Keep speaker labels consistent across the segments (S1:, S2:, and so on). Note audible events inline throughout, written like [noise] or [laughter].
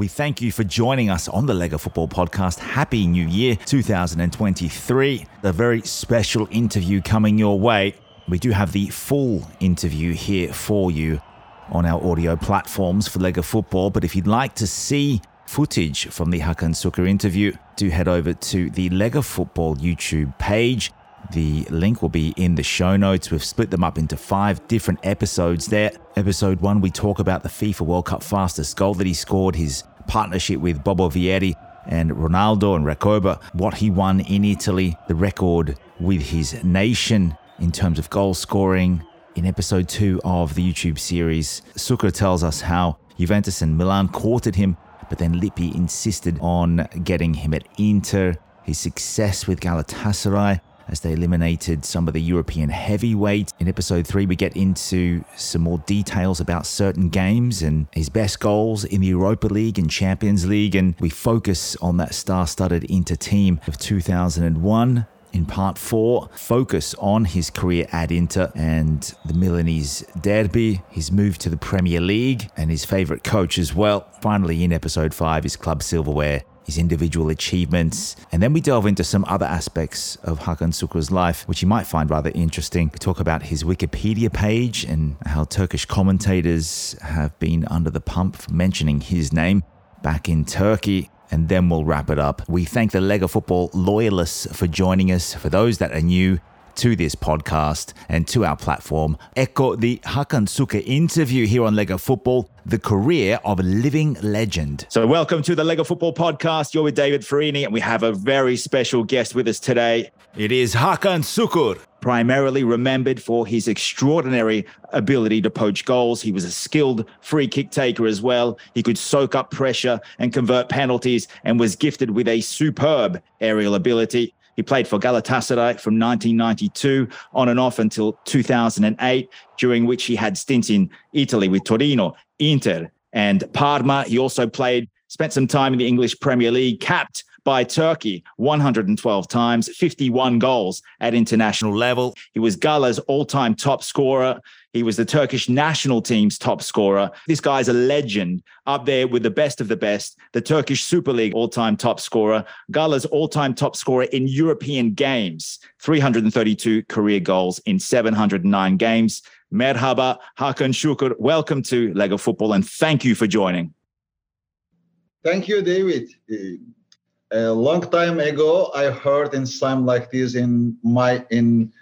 S1: we thank you for joining us on the Lega Football Podcast. Happy New Year 2023. A very special interview coming your way. We do have the full interview here for you on our audio platforms for Lega Football. But if you'd like to see footage from the Hakan Sukur interview, do head over to the Lega Football YouTube page. The link will be in the show notes. We've split them up into five different episodes there. Episode one, we talk about the FIFA World Cup fastest goal that he scored, his partnership with Bobo Vieri and Ronaldo and Recoba, what he won in Italy, the record with his nation in terms of goal scoring. In episode two of the YouTube series, Sukur tells us how Juventus and Milan courted him, but then Lippi insisted on getting him at Inter. His success with Galatasaray as they eliminated some of the European heavyweights. In episode three, we get into some more details about certain games and his best goals in the Europa League and Champions League. And we focus on that star studded Inter team of 2001 in part four, focus on his career at Inter and the Milanese derby, his move to the Premier League, and his favourite coach as well. Finally, in episode five, his club silverware his individual achievements, and then we delve into some other aspects of Hakan Sukur's life, which you might find rather interesting. We talk about his Wikipedia page and how Turkish commentators have been under the pump for mentioning his name back in Turkey. And then we'll wrap it up. We thank the Lega Football loyalists for joining us. For those that are new, to this podcast and to our platform. Echo the Hakan Sukur interview here on Lega Football, the career of a living legend. So, welcome to the Lega Football podcast. You're with David Farini, and we have a very special guest with us today. It is Hakan Sukur. Primarily remembered for his extraordinary ability to poach goals. He was a skilled free kick taker as well. He could soak up pressure and convert penalties and was gifted with a superb aerial ability. He played for Galatasaray from 1992 on and off until 2008, during which he had stints in Italy with Torino, Inter, and Parma. He also played, spent some time in the English Premier League, capped by Turkey 112 times, 51 goals at international level. He was Gala's all time top scorer. He was the Turkish national team's top scorer. This guy's a legend up there with the best of the best, the Turkish Super League all time top scorer, Gala's all time top scorer in European games, 332 career goals in 709 games. Merhaba, Hakan Sukur. Welcome to Lega Football and thank you for joining.
S2: Thank you, David. A long time ago, I heard in some like this in my in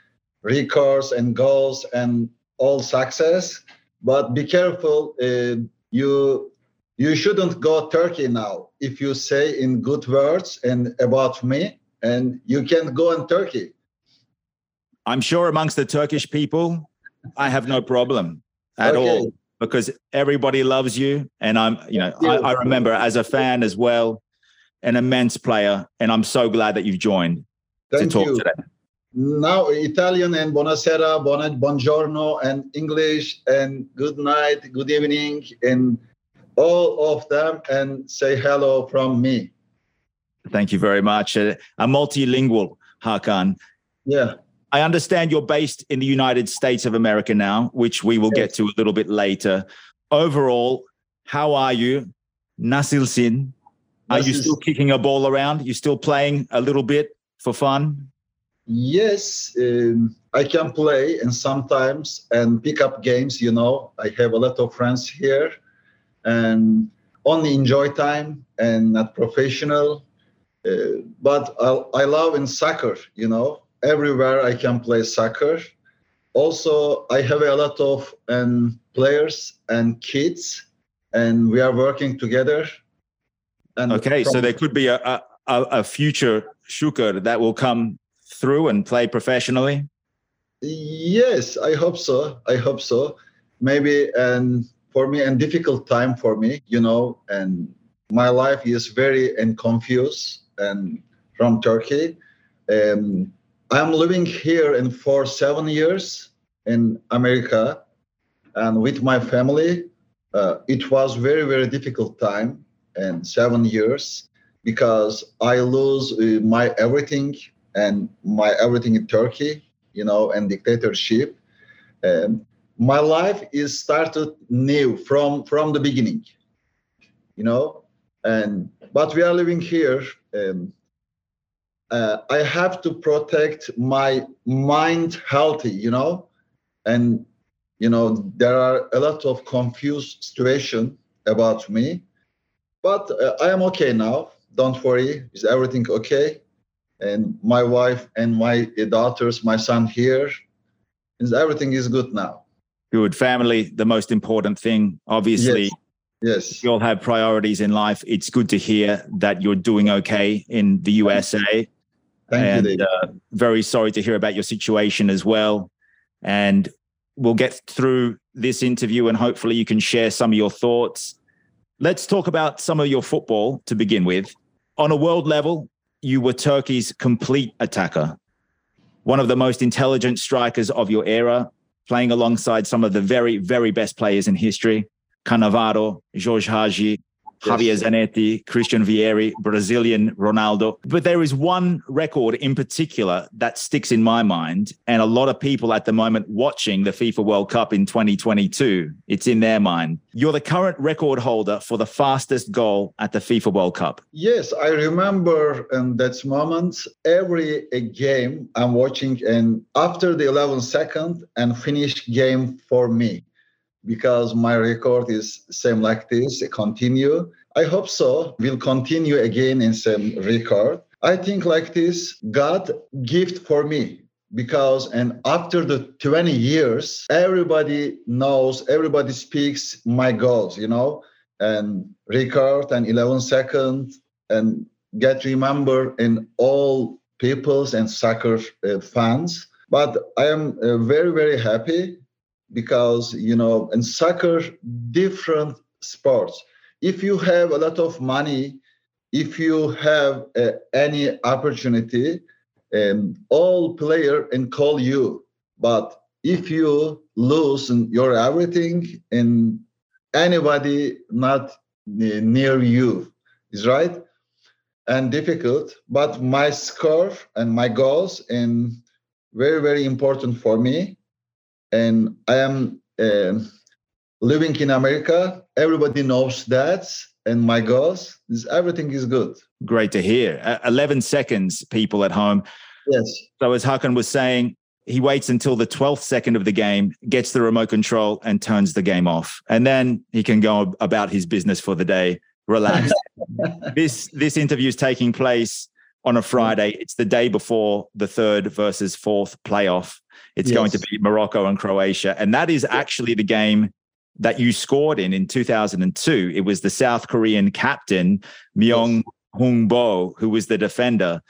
S2: records and goals and all success but be careful uh, you you shouldn't go turkey now if you say in good words and about me and you can't go in turkey
S1: i'm sure amongst the turkish people i have no problem at okay. all because everybody loves you and i'm you know I, I remember as a fan as well an immense player and i'm so glad that you've joined
S2: Thank to talk you. today now Italian and buonasera, buongiorno, and English and good night, good evening, and all of them, and say hello from me.
S1: Thank you very much. Uh, a multilingual Hakan.
S2: Yeah.
S1: I understand you're based in the United States of America now, which we will yes. get to a little bit later. Overall, how are you? Nasil Sin? Are you still kicking a ball around? You still playing a little bit for fun?
S2: Yes, um, I can play and sometimes and pick up games. You know, I have a lot of friends here, and only enjoy time and not professional. Uh, but I, I love in soccer. You know, everywhere I can play soccer. Also, I have a lot of um, players and kids, and we are working together.
S1: And okay, from- so there could be a, a, a future Sukur that will come through and play professionally?
S2: Yes, I hope so. I hope so. Maybe and for me and difficult time for me, you know, and my life is very and confused and from Turkey. Um, I'm living here in for seven years in America and with my family. Uh, it was very very difficult time and seven years because I lose uh, my everything and my everything in Turkey, you know, and dictatorship. Um, my life is started new from from the beginning. You know, and but we are living here. Um, uh, I have to protect my mind healthy, you know, and you know there are a lot of confused situation about me, but uh, I am okay now. Don't worry, is everything okay? And my wife and my daughters, my son here, is everything is good now.
S1: Good family, the most important thing, obviously.
S2: Yes. Yes.
S1: You all have priorities in life. It's good to hear that you're doing okay in the USA.
S2: Thank
S1: and,
S2: you.
S1: Uh, very sorry to hear about your situation as well. And we'll get through this interview and hopefully you can share some of your thoughts. Let's talk about some of your football to begin with. On a world level, you were Turkey's complete attacker, one of the most intelligent strikers of your era, playing alongside some of the very, very best players in history. Cannavaro, Gheorghe Hagi, Javier Zanetti, Christian Vieri, Brazilian Ronaldo. But there is one record in particular that sticks in my mind, and a lot of people at the moment watching the FIFA World Cup in 2022, it's in their mind. You're the current record holder for the fastest goal at the FIFA World Cup.
S2: Yes, I remember in that moment every uh, game I'm watching, and after the 11 second and finish game for me because my record is same like this continue. I hope so will continue again in same record. I think like this god gift for me because and after the 20 years everybody knows everybody speaks my goals you know and record and 11 seconds and get remember in all peoples and soccer uh, fans. But i am uh, very very happy because you know in soccer different sports. If you have a lot of money if you have uh, any opportunity um, all player and call you. But if you lose your everything and anybody not near you is right? And difficult. But my score and my goals and very very important for me and I am uh, living in America. Everybody knows that, and my goals is everything is good.
S1: Great to hear. Uh, Eleven seconds, people at home.
S2: Yes.
S1: So as Hakan was saying, he waits until the 12th second of the game, gets the remote control, and turns the game off, and then he can go about his business for the day. Relax. [laughs] this this interview is taking place on a mm. Friday. It's the day before the third versus fourth playoff. It's yes. going to be Morocco and Croatia. And that is actually the game that you scored in in 2002. It was the South Korean captain, Myung Hung Bo, who was the defender.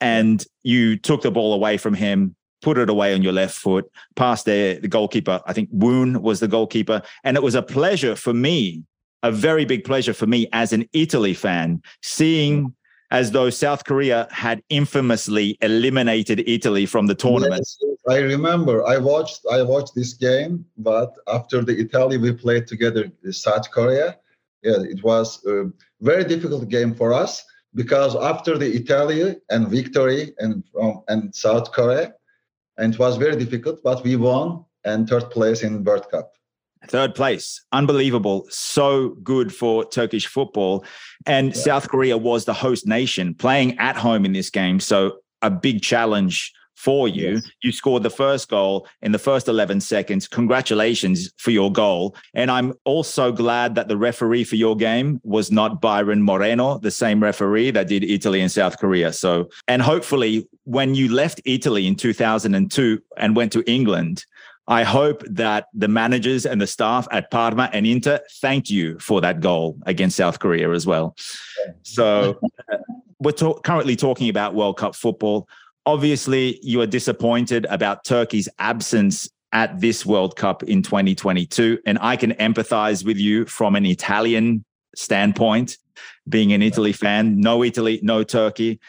S1: And you took the ball away from him, put it away on your left foot, past the, the goalkeeper. I think Woon was the goalkeeper. And it was a pleasure for me, a very big pleasure for me as an Italy fan, seeing as though South Korea had infamously eliminated Italy from the tournament. Yes,
S2: I remember. I watched. I watched this game, but after the Italy, we played together South Korea. Yeah, it was a very difficult game for us because after the Italy and victory and from and South Korea, and it was very difficult, but we won and third place in World Cup.
S1: Third place. Unbelievable. So good for Turkish football. And yeah. South Korea was the host nation playing at home in this game. So a big challenge for you. Yes. You scored the first goal in the first 11 seconds. Congratulations for your goal. And I'm also glad that the referee for your game was not Byron Moreno, the same referee that did Italy and South Korea. So, and hopefully, when you left Italy in 2002 and went to England, I hope that the managers and the staff at Parma and Inter thanked you for that goal against South Korea as well. So [laughs] we're to- currently talking about World Cup football. Obviously, you are disappointed about Turkey's absence at this World Cup in 2022. And I can empathize with you from an Italian standpoint, being an Italy fan. No Italy, no Turkey.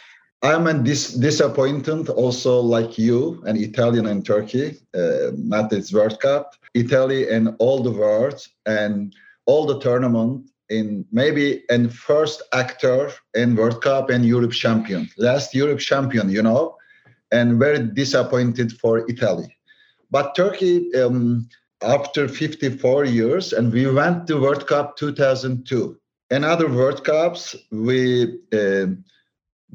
S2: I'm a dis- disappointed also like you and Italian and Turkey, uh, not this World Cup, Italy and all the world and all the tournament in maybe in first actor in World Cup and Europe champion, last Europe champion, you know, and very disappointed for Italy. But Turkey, um, after 54 years, and we went to World Cup 2002 another World Cups, we uh,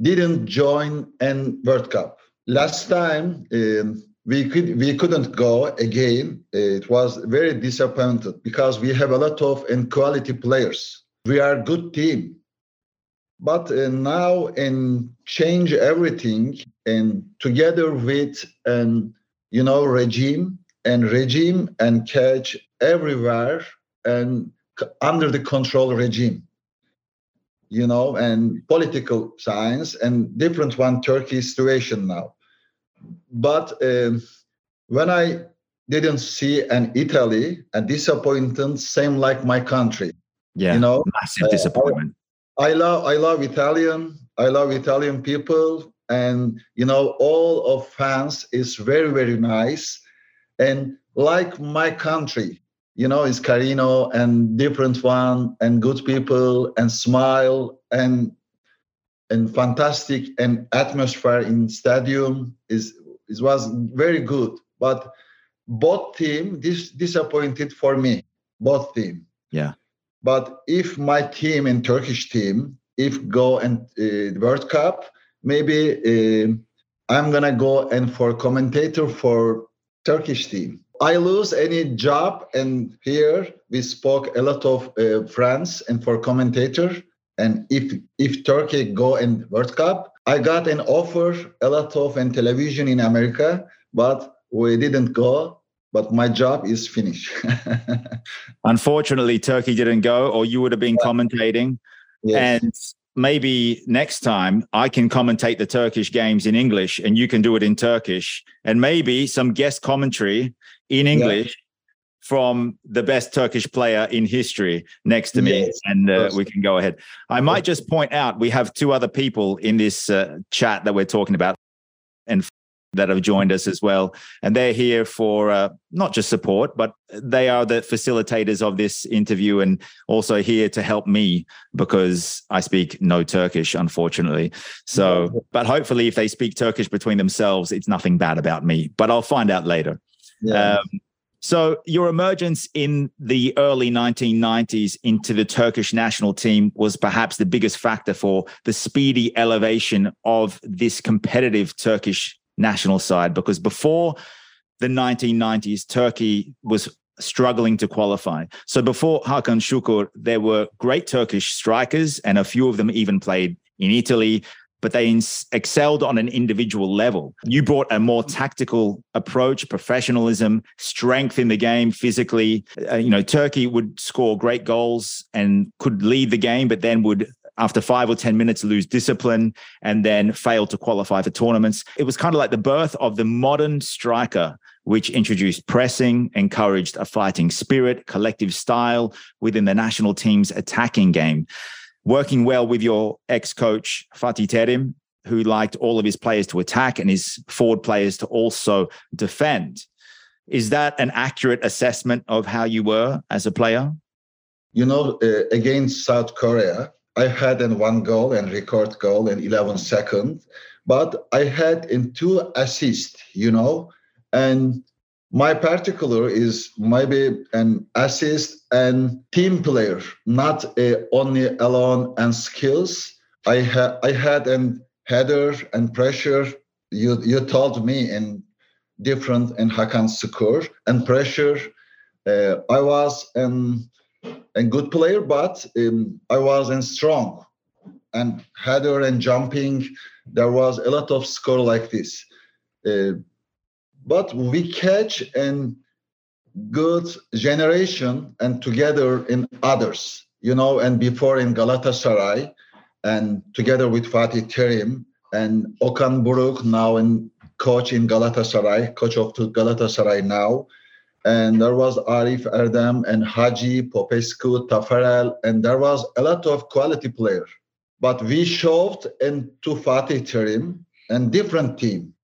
S2: didn't join in World Cup. Last time um, we could we couldn't go again. It was very disappointed because we have a lot of and quality players. We are a good team, but uh, now and change everything and together with an you know regime and regime and catch everywhere and under the control regime you know and political science and different one turkey situation now. But um, when i didn't see an italy a disappointment same like my country
S1: yeah you know? massive uh, disappointment.
S2: Uh, I, I love i love italian i love italian people and you know all of fans is very very nice. And like my country you know is carino and different one and good people and smile and and fantastic and atmosphere in stadium is it was very good. But both team this disappointed for me both team.
S1: Yeah.
S2: But if my team and turkish team if go and uh, world cup maybe uh, i'm gonna go and for commentator for turkish team i lose any job and here we spoke a lot of uh, friends and for commentator and if if turkey go in world cup i got an offer a lot of in television in america but we didn't go but my job is finished. [laughs]
S1: Unfortunately turkey didn't go or you would have been commentating. Yes. and maybe next time I can commentate the Turkish games in English and you can do it in Turkish, and maybe some guest commentary in English yeah. from the best Turkish player in history next to me, yes, and uh, we can go ahead. I might just point out we have two other people in this uh, chat that we're talking about, and that have joined us as well. And they're here for uh, not just support, but they are the facilitators of this interview and also here to help me because I speak no Turkish, unfortunately. So, but hopefully, if they speak Turkish between themselves, it's nothing bad about me, but I'll find out later. Um, so, your emergence in the early 1990s into the Turkish national team was perhaps the biggest factor for the speedy elevation of this competitive Turkish national side because before the 1990s, Turkey was struggling to qualify. So before Hakan Şükür, there were great Turkish strikers, and a few of them even played in Italy, but they excelled on an individual level. You brought a more tactical approach, professionalism, strength in the game physically. Uh, you know, Turkey would score great goals and could lead the game, but then would after five or 10 minutes, lose discipline and then fail to qualify for tournaments. It was kind of like the birth of the modern striker, which introduced pressing, encouraged a fighting spirit, collective style within the national team's attacking game. Working well with your ex coach, Fatih Terim, who liked all of his players to attack and his forward players to also defend. Is that an accurate assessment of how you were as a player?
S2: You know, uh, against South Korea, I had in one goal and record goal in 11 seconds, but I had in two assists, you know, and my particular is maybe an assist and team player, not a only alone and skills. I had I had an header and pressure. You you told me in different in Hakan score and pressure. Uh, I was in a good player, but um, I wasn't strong. And header and jumping, there was a lot of score like this. Uh, but we catch and good generation and together in others, you know, and before in Galatasaray and together with Fatih Terim and Okan Buruk now in coach in Galatasaray, coach of Galatasaray now and there was Arif Erdem and Hagi, Popescu, Taffarel, and there was a lot of quality player. But we shoved into Fatih Terim and different team,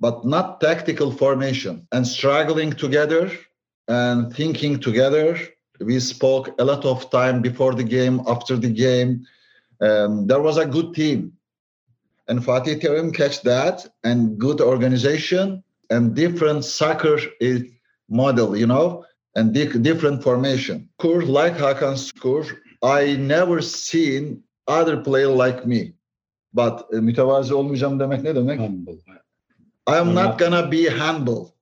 S2: but not tactical formation and struggling together and thinking together. We spoke a lot of time before the game, after the game. Um, there was a good team. And Fatih Terim catch that and good organization and different soccer is model, you know, and di- different formation. Kur, like Hakan Şükür, I never seen other player like me. But e, mütevazi olmayacağım demek ne demek?
S3: Humble.
S2: I am not
S3: not-
S2: gonna be humble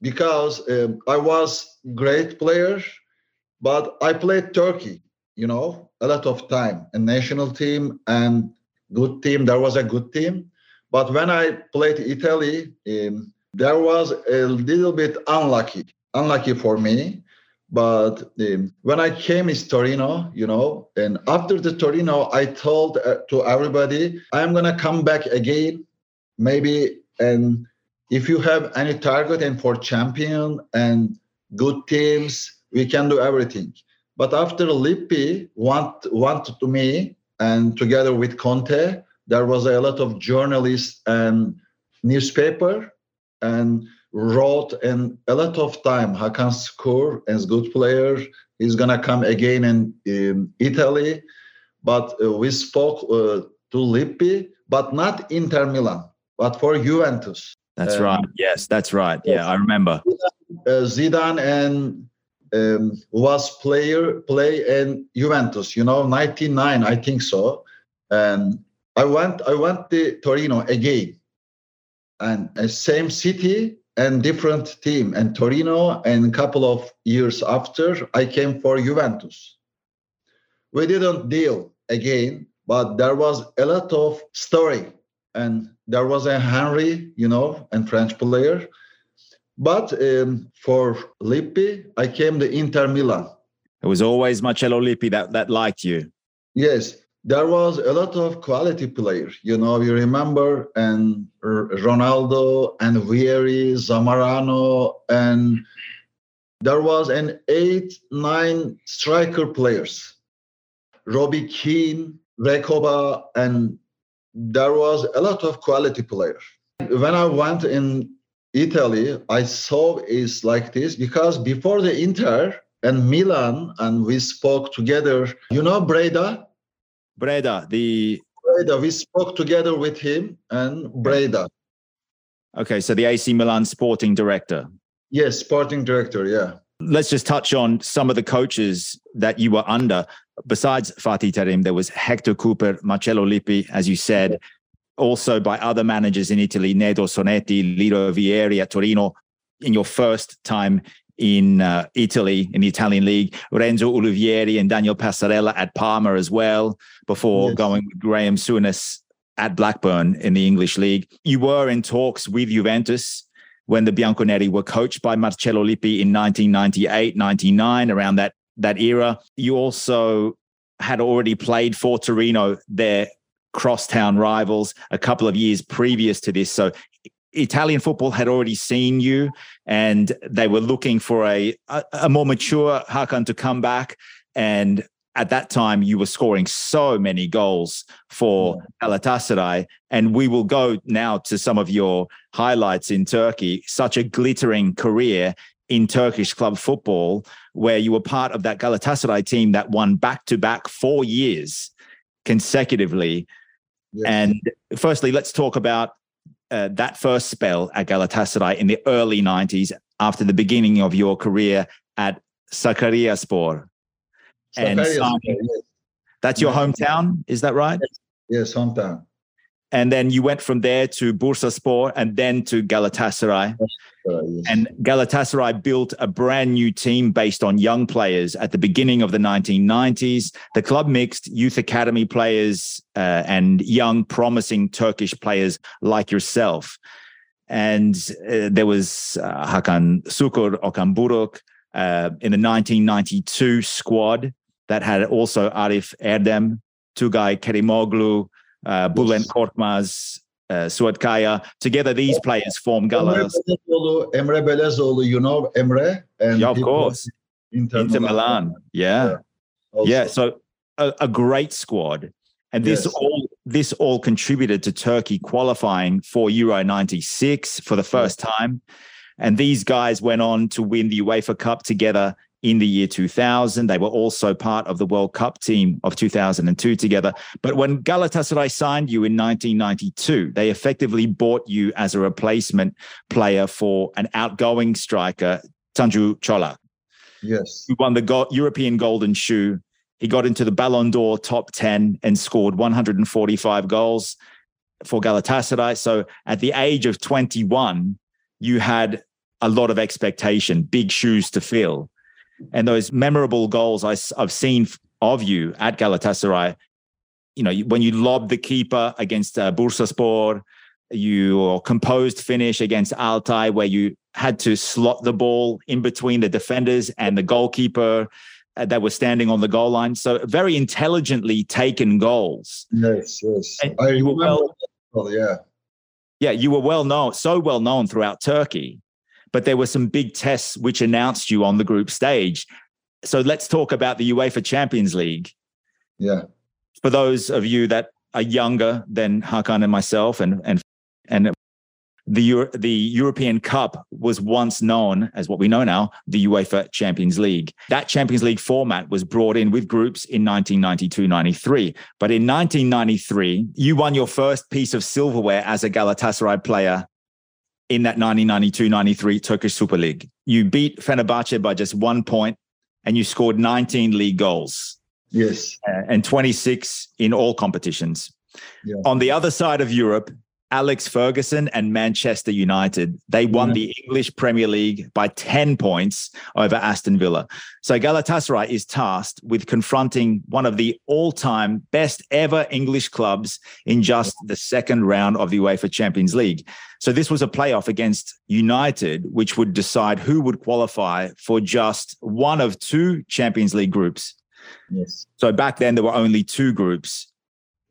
S2: because um, I was great player, but I played Turkey, you know, a lot of time, a national team and good team. There was a good team, but when I played Italy, um, there was a little bit unlucky, unlucky for me. But um, when I came is Torino, you know, and after the Torino, I told uh, to everybody, I'm gonna come back again, maybe. And if you have any target and for champion and good teams, we can do everything. But after Lippi want wanted to me, and together with Conte, there was a lot of journalists and newspaper and wrote and a lot of time Hakan score as good player he's gonna come again in, in Italy but uh, we spoke uh, to Lippi but not Inter Milan but for Juventus
S1: That's
S2: Um,
S1: right. Yes, that's right. Yeah, I remember.
S2: uh, Zidane and um, was player play in Juventus. You know, 99, I think so. And I went, I went to Torino again, and uh, same city and different team. And Torino, and a couple of years after, I came for Juventus. We didn't deal again, but there was a lot of story, and there was a Henry, you know, and French player. But um, for Lippi, I came to Inter Milan.
S1: It was always Marcello Lippi that, that liked you.
S2: Yes, there was a lot of quality players. You know, you remember and R- Ronaldo and Vieri, Zamorano, and there was an eight, nine striker players. Robbie Keane, Recoba, and there was a lot of quality players. When I went in Italy, I saw is like this because before the Inter and Milan, and we spoke together. You know Breda?
S1: Breda, the
S2: Breda, we spoke together with him and Breda.
S1: okay, so the AC Milan sporting director.
S2: Yes, sporting director. Yeah.
S1: Let's just touch on some of the coaches that you were under. Besides Fatih Terim, there was Hector Cuper, Marcello Lippi, as you said, also by other managers in Italy, Nedo Sonetti, Lido Vieri at Torino. In your first time in uh, Italy, in the Italian league, Renzo Ulivieri and Daniel Passarella at Parma as well, before
S2: Yes.
S1: going with Graham Souness at Blackburn in the English league. You were in talks with Juventus when the Bianconeri were coached by Marcello Lippi in 1998, 99, around that, that era. You also had already played for Torino, their crosstown rivals, a couple of years previous to this. So Italian football had already seen you and they were looking for a, a, a more mature Hakan to come back. And at that time, you were scoring so many goals for hmm. Galatasaray. And we will go now to some of your highlights in Turkey. Such a glittering career in Turkish club football, where you were part of that Galatasaray team that won back to back four years consecutively.
S2: Yes.
S1: And firstly, let's talk about uh, that first spell at Galatasaray in the early 90s after the beginning of your career at Sakaryaspor. and
S2: Sakarya,
S1: signing-
S2: yes,
S1: That's your hometown, is that right?
S2: yes, hometown.
S1: And then you went from there to Bursaspor and then to Galatasaray.
S2: Uh, yes.
S1: And Galatasaray built a brand new team based on young players at the beginning of the 1990s. The club mixed youth academy players uh, and young, promising Turkish players like yourself. And uh, there was uh, Hakan Sukur, Okan Buruk uh, in the 1992 squad that had also Arif Erdem, Tugay Kerimoglu, uh, Bülent Korkmaz, uh, Suat Kaya. Together, these players form
S2: Emre
S1: Galas.
S2: Emre Belözoğlu, you know Emre? And
S1: Yeah, of course.
S2: Inter,
S1: Inter Milan. Yeah.
S2: Yeah.
S1: Yeah. So a, a great squad. And this
S2: Yes.
S1: all this all contributed to Turkey qualifying for Euro 96 for the first time. And these guys went on to win the UEFA Cup together in the year 2000. They were also part of the World Cup team of 2002 together. But when Galatasaray signed you in 1992, they effectively bought you as a replacement player for an outgoing striker, Tanju Çolak
S2: Yes.
S1: who won the go- European Golden Shoe He got into the Ballon d'Or top 10 and scored 145 goals for Galatasaray. So at the age of 21, you had a lot of expectation, big shoes to fill. And those memorable goals I, have seen of you at Galatasaray, you know, when you lobbed the keeper against uh, Bursaspor, your composed finish against Altay, where you had to slot the ball in between the defenders and the goalkeeper uh, that was standing on the goal line. So very intelligently taken goals.
S2: Yes, yes. And I you were well, well, yeah.
S1: Yeah, you were well known, so well known throughout Turkey. But there were some big tests which announced you on the group stage. So let's talk about the UEFA Champions League.
S2: Yeah.
S1: For those of you that are younger than Hakan and myself and and and the Euro- the European Cup was once known as what we know now, the UEFA Champions League. That Champions League format was brought in with groups in 1992-93. But in 1993, you won your first piece of silverware as a Galatasaray player in that 1992-93 Turkish Super League. You beat Fenerbahce by just one point and you scored 19 league goals.
S2: Yes.
S1: Uh, and 26 in all competitions. Yeah. On the other side of Europe, Alex Ferguson and Manchester United. They won yeah. the English Premier League by 10 points over Aston Villa. So Galatasaray is tasked with confronting one of the all time best ever English clubs in just the second round of the UEFA Champions League. So this was a playoff against United, which would decide who would qualify for just one of two Champions League groups.
S2: Yes.
S1: So back then, there were only two groups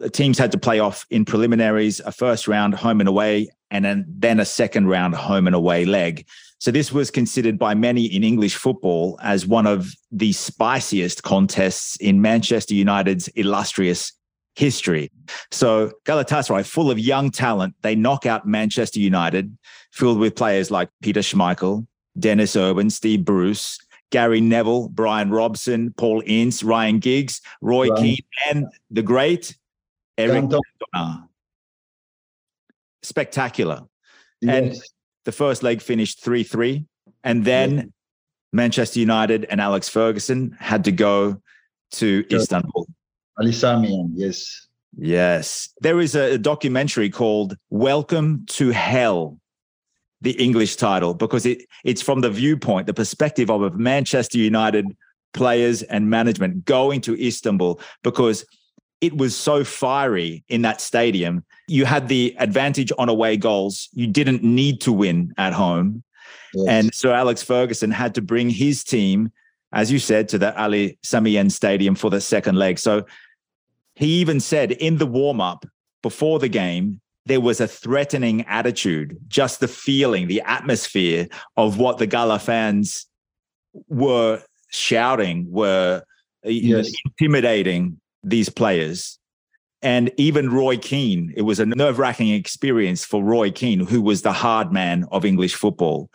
S1: the teams had to play off in preliminaries, a first round home and away, and then, then a second round home and away leg. So this was considered by many in English football as one of the spiciest contests in Manchester United's illustrious history. So Galatasaray, full of young talent, they knock out Manchester United, filled with players like Peter Schmeichel, Denis Irwin, Steve Bruce, Gary Neville, Brian Robson, Paul Ince, Ryan Giggs, Roy right. Keane, and the great Eric Cantona. Spectacular. Yes. And the first leg finished 3 3. And then yes. Manchester United and Alex Ferguson had to go to Istanbul.
S2: Ali Sami Yen, yes.
S1: Yes. There is a documentary called Welcome to Hell, the English title, because it, it's from the viewpoint, the perspective of, of Manchester United players and management going to Istanbul because it was so fiery in that stadium. You had the advantage on away goals. You didn't need to win at home. Yes. And so Alex Ferguson had to bring his team, as you said, to the Ali Sami Yen Stadium for the second leg. So he even said in the warm up before the game, there was a threatening attitude, just the feeling, the atmosphere of what the Gala fans were shouting, were yes. intimidating these players. And even Roy Keane, it was a nerve wracking experience for Roy Keane, who was the hard man of English football.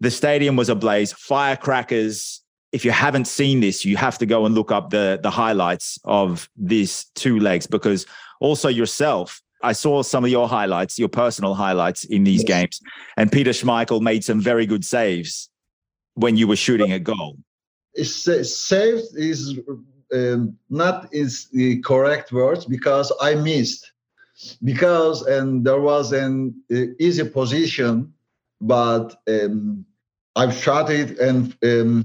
S1: The stadium was ablaze, firecrackers. If you haven't seen this, you have to go and look up the, the highlights of these two legs because also yourself, I saw some of your highlights, your personal highlights in these games. And Peter Schmeichel made some very good saves when you were shooting a goal.
S2: Saved is um, not is the correct words because I missed because and there was an uh, easy position, but um, I've shot it and um,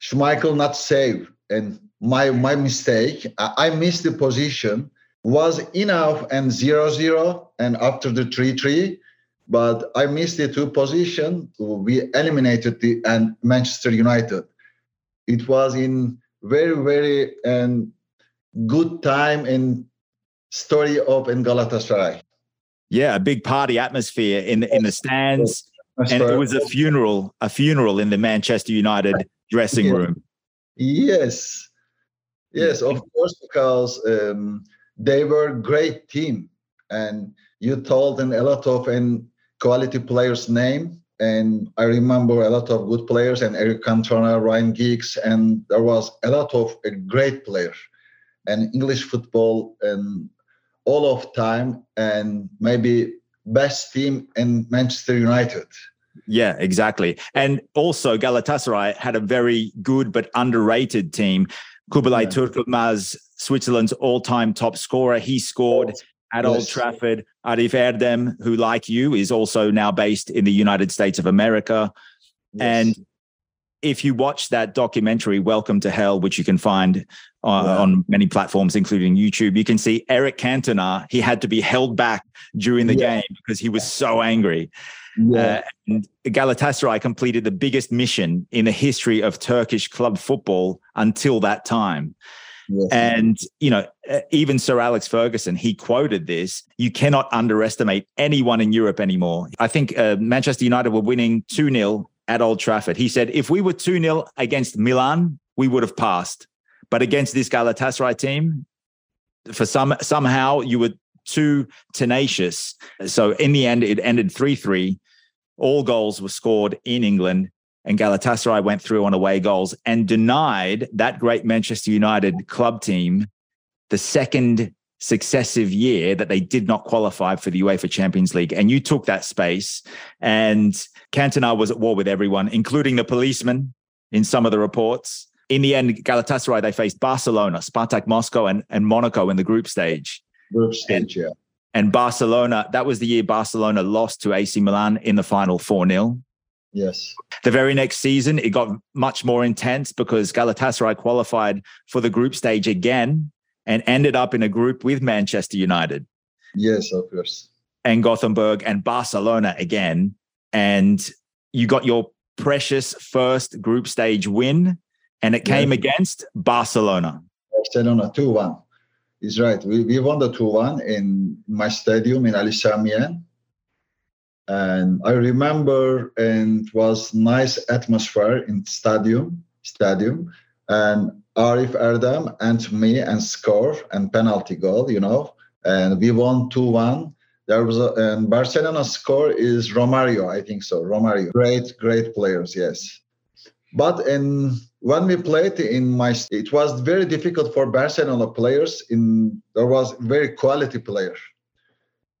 S2: Schmeichel not save and my my mistake I, I missed the position was enough and zero zero and after the three three but I missed the two position. We eliminated the and Manchester United. It was in very very and good time and story of in Galatasaray.
S1: Yeah, a big party atmosphere in in the stands, and it was a funeral, a funeral in the Manchester United dressing
S2: yeah.
S1: room.
S2: Yes, yes, of course, because um, they were a great team, and you told them a lot of and quality players' name, and I remember a lot of good players and Eric Cantona, Ryan Giggs, and there was a lot of a great players and English football and all of time and maybe best team in Manchester United.
S1: Yeah, exactly. And also Galatasaray had a very good but underrated team. Kubilay yeah. Türkyilmaz, Switzerland's all-time top scorer, he scored at yes. Old Trafford. Arif Erdem, who, like you, is also now based in the United States of America. Yes. And if you watch that documentary, Welcome to Hell, which you can find uh, wow. on many platforms, including YouTube, you can see Eric Cantona. He had to be held back during the yeah. game because he was so angry. Yeah. Uh, and Galatasaray completed the biggest mission in the history of Turkish club football until that time. Yes. And, you know, even Sir Alex Ferguson, he quoted this you cannot underestimate anyone in Europe anymore. I think uh, Manchester United were winning 2 0 at Old Trafford. He said, if we were 2 0 against Milan, we would have passed. But against this Galatasaray team, for some somehow you were too tenacious. So in the end, it ended 3 3. All goals were scored in England and Galatasaray went through on away goals and denied that great Manchester United club team the second successive year that they did not qualify for the UEFA Champions League. And you took that space, and Cantona was at war with everyone, including the policeman in some of the reports. In the end, Galatasaray, they faced Barcelona, Spartak Moscow, and, and Monaco in the group stage.
S2: Group stage, and, yeah.
S1: And Barcelona, that was the year Barcelona lost to AC Milan in the final 4 0.
S2: Yes.
S1: The very next season, it got much more intense because Galatasaray qualified for the group stage again and ended up in a group with Manchester United.
S2: Yes, of course.
S1: And Gothenburg and Barcelona again. And you got your precious first group stage win, and it came against Barcelona.
S2: Barcelona 2 1. Is right. We, we won the 2 1 in my stadium in Ali Sami Yen and I remember and it was nice atmosphere in stadium stadium. And Arif Erdem and me and score and penalty goal you know. And we won 2-1 there was a and Barcelona score is Romario I think so Romario. Great great players yes. But in when we played in my it was very difficult for Barcelona players in there was very quality player.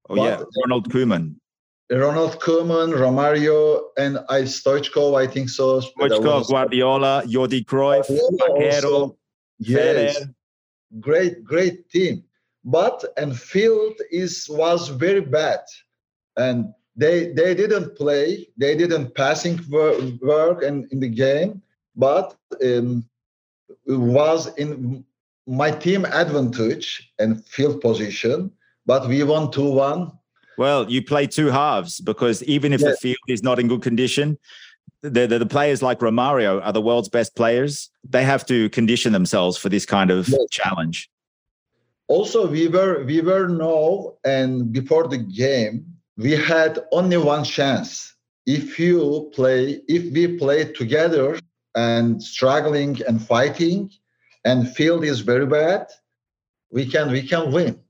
S1: Oh but, yeah, Ronald Koeman.
S2: Ronald Koeman, Romario, and I Stoichkov, I think so.
S1: Stoichkov, Guardiola, Jordi Cruyff, Vaquero,
S2: yes, great, great team. But and field is was very bad, and they they didn't play, they didn't passing work and in the game, but um, it was in my team advantage and field position. But we won two one
S1: well, you play two halves because even if yeah. the field is not in good condition, the, the, the, players like Romario are the world's best players. They have to condition themselves for this kind of challenge.
S2: Also, we were we were no, and before the game, we had only one chance. If you play, if we play together and struggling and fighting, and field is very bad, we can we can win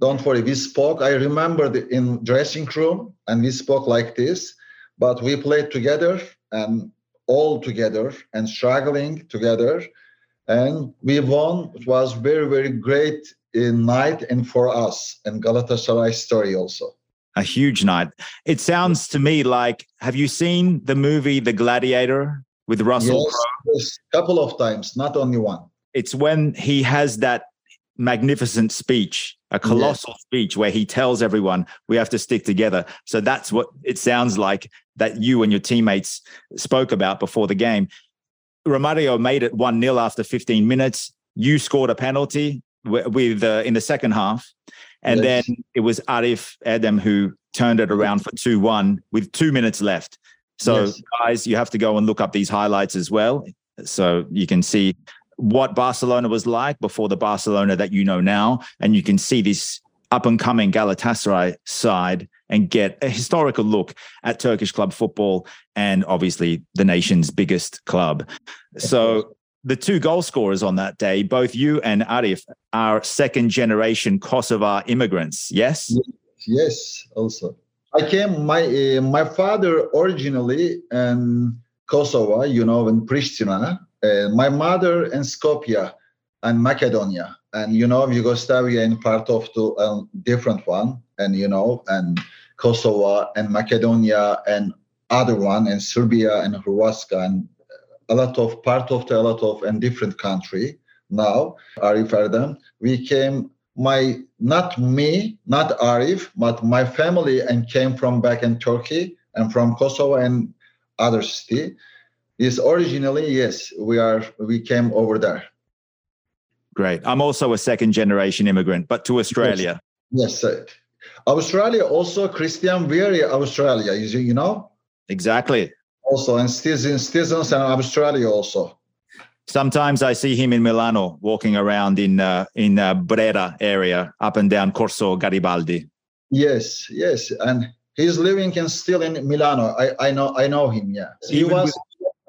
S2: don't worry we spoke i remember the, in dressing room and we spoke like this but we played together and all together and struggling together and we won. It was very very great in night and for us and galatasaray story also.
S1: A huge night. It sounds to me like have you seen the movie the gladiator with russell
S2: yes, yes couple of times not only one.
S1: It's when he has that magnificent speech a colossal yeah. speech where he tells everyone we have to stick together. So that's what it sounds like that you and your teammates spoke about before the game. Romario made it 1 0 after 15 minutes. You scored a penalty with, uh, in the second half. And yes. then it was Arif Erdem who turned it around for 2 1 with two minutes left. So, yes. guys, you have to go and look up these highlights as well. So you can see what Barcelona was like before the Barcelona that you know now. And you can see this up and coming Galatasaray side and get a historical look at Turkish club football and obviously the nation's biggest club. So the two goal scorers on that day, both you and Arif, are second generation Kosovar immigrants. Yes?
S2: Yes, also. I came my uh, my father originally in Kosovo, you know, in Pristina, uh, my mother in Skopje and Macedonia, and you know Yugoslavia in part of the um, different one, and you know, and Kosovo and Macedonia and other one and Serbia and Hrvatska and a lot of part of the a lot of and different country. now, Arif Erdem. We came, my not me, not Arif, but my family, and came from back in Turkey and from Kosovo and other city. Is originally yes, we are we came over there.
S1: Great. I'm also a second generation immigrant, but to Australia.
S2: Yes, yes Australia also Christian Vieri Australia, you, you know?
S1: Exactly.
S2: Also, and citizens, citizens in Australia also.
S1: Sometimes I see him in Milano walking around in uh, in uh, Brera area, up and down Corso Garibaldi.
S2: Yes, yes, and he's living and still in Milano. I, I know I know him. Yeah, he Even was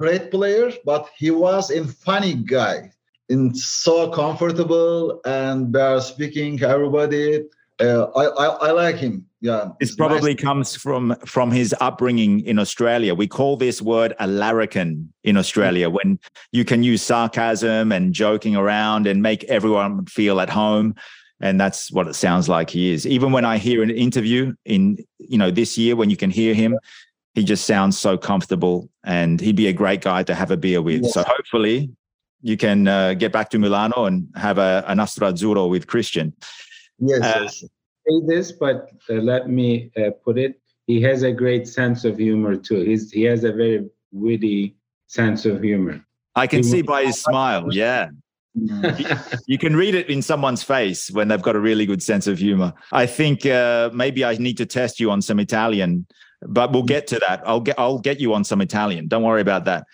S2: great player, but he was a funny guy. And so comfortable and they're speaking everybody uh, I, I, I like him. Yeah,
S1: this probably nice. comes from from his upbringing in Australia. We call this word a larrikin in Australia when you can use sarcasm and joking around and make everyone feel at home. And that's what it sounds like he is. Even when I hear an interview in you know this year, when you can hear him, he just sounds so comfortable, and he'd be a great guy to have a beer with. So hopefully, you can uh, get back to Milano and have a, a Azzurro with Christian.
S2: Yes, uh, yes.
S3: Say this, but uh, let me uh, put it. He has a great sense of humor too. He's he has a very witty sense of humor.
S1: I can he see by his smile. [laughs] Yeah. you, can read it in someone's face when they've got a really good sense of humor. I think uh, maybe I need to test you on some Italian, but we'll mm. get to that. I'll get I'll get you on some Italian. Don't worry about that.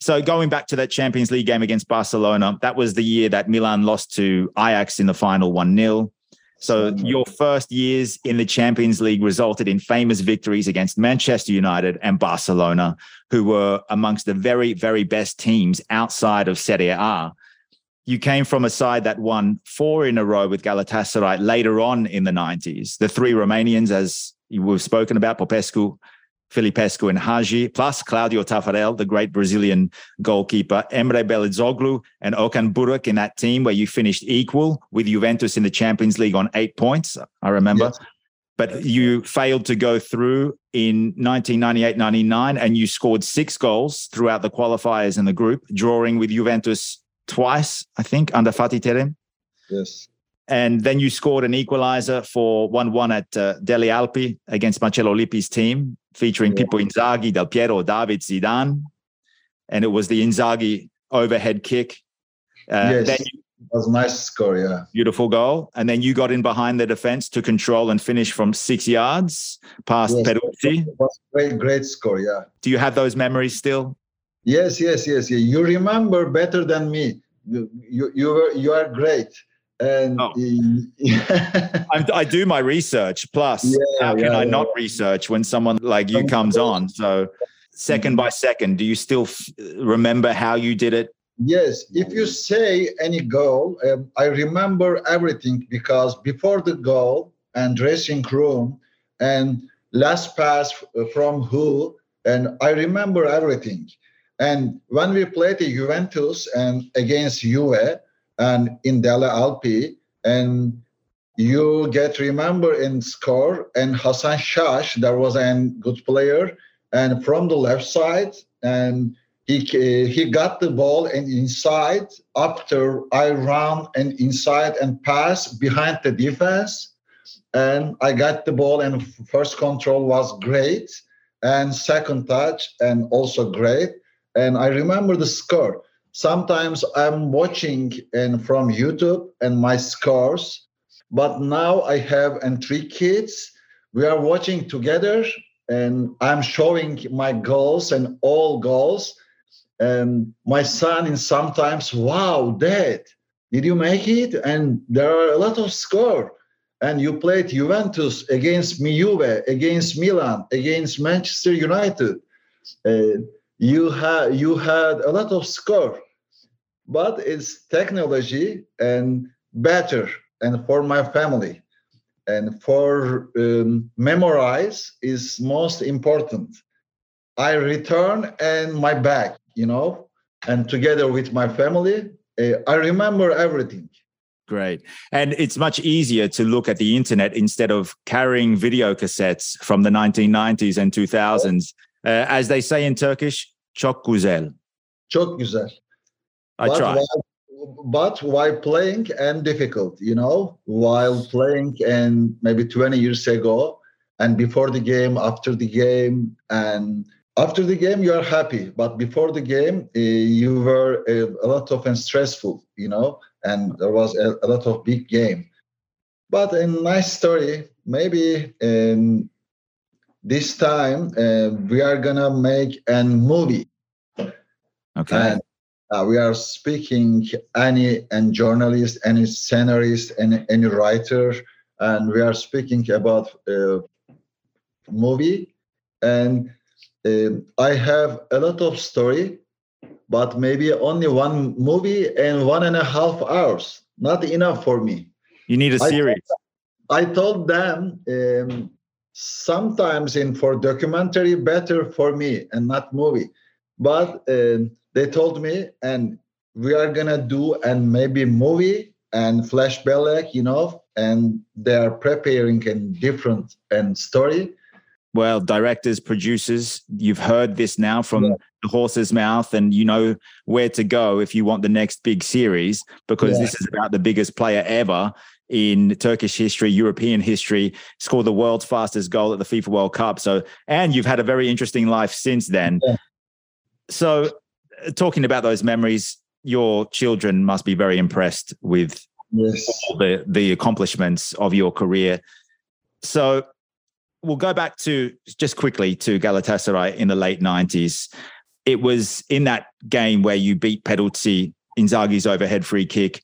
S1: So going back to that Champions League game against Barcelona, that was the year that Milan lost to Ajax in the final 1-0. So your first years in the Champions League resulted in famous victories against Manchester United and Barcelona, who were amongst the very, very best teams outside of Serie A. You came from a side that won four in a row with Galatasaray later on in the 90s. The three Romanians, as we've spoken about, Popescu, Filipescu and Hagi, plus Claudio Taffarel, the great Brazilian goalkeeper, Emre Belözoğlu, and Okan Buruk in that team where you finished equal with Juventus in the Champions League on eight points, I remember. Yes. But you failed to go through in 1998 99, and you scored six goals throughout the qualifiers in the group, drawing with Juventus twice, I think, under Fatih Terim.
S2: Yes.
S1: And then you scored an equalizer for 1 1 at uh, Delle Alpi against Marcello Lippi's team, featuring yeah. Pippo Inzaghi, Del Piero, David Zidane. And it was the Inzaghi overhead kick.
S2: Uh, yes. Then you, was a nice score, yeah.
S1: Beautiful goal. And then you got in behind the defense to control and finish from six yards past yes, Peruzzi.
S2: was great, great score, yeah.
S1: Do you have those memories still?
S2: Yes, yes, yes. Yeah. You remember better than me. You, you, you, were, you are great and oh. [laughs]
S1: I do my research. Plus, yeah, how can yeah, I yeah. not research when someone like you comes on? So, 2nd mm-hmm. by second, do you still f- remember how you did it?
S2: Yes. If you say any goal, um, I remember everything because before the goal and dressing room and last pass from who, and I remember everything. And when we played the Juventus and against Juve, and in Delle Alpi, and you get remember in score and Hassan Şaş, there was a good player, and from the left side, and he he got the ball and inside after I run and inside and pass behind the defense, and I got the ball and first control was great, and second touch and also great, and I remember the score sometimes i'm watching and from youtube and my scores but now i have and three kids. We are watching together and i'm showing my goals and all goals. And my son is sometimes wow dad did you make it? And there are a lot of score. And you played juventus against Juve, against milan against manchester united. Uh, you had you had a lot of score but it's technology and better and for my family and for um, memorize is most important i return and my back you know and together with my family uh, i remember everything
S1: Great. And it's much easier to look at the internet instead of carrying video cassettes from the 1990s and 2000s. Uh, as they say in Turkish, çok güzel.
S2: Çok güzel.
S1: I
S2: but
S1: try.
S2: While, but while playing and difficult, you know, while playing and maybe 20 years ago, and before the game, after the game, and after the game you are happy, but before the game uh, you were a, a, lot of and stressful, you know, and there was a, a lot of big game. But a nice story. Maybe um, this time uh, we are gonna make a movie.
S1: Okay.
S2: And, uh, we are speaking any and journalist, any scenarist, any any writer, and we are speaking about uh, movie. And uh, I have a lot of story, but maybe only one movie and one and a half hours. Not enough for me.
S1: You need a series.
S2: I told, them um, sometimes in for documentary better for me and not movie, but uh, they told me and we are gonna do and maybe movie and flashback, you know, and they are preparing a different and story
S1: well, directors, producers, you've heard this now from yeah. the horse's mouth, and you know where to go if you want the next big series, because yeah. this is about the biggest player ever in Turkish history, European history, scored the world's fastest goal at the FIFA World Cup. So, and you've had a very interesting life since then. Yeah. So, talking about those memories, your children must be very impressed with
S2: yes.
S1: the the accomplishments of your career. So, we'll go back to just quickly to Galatasaray in the late 90s. It was in that game where you beat Peruzzi, Inzaghi's overhead free kick.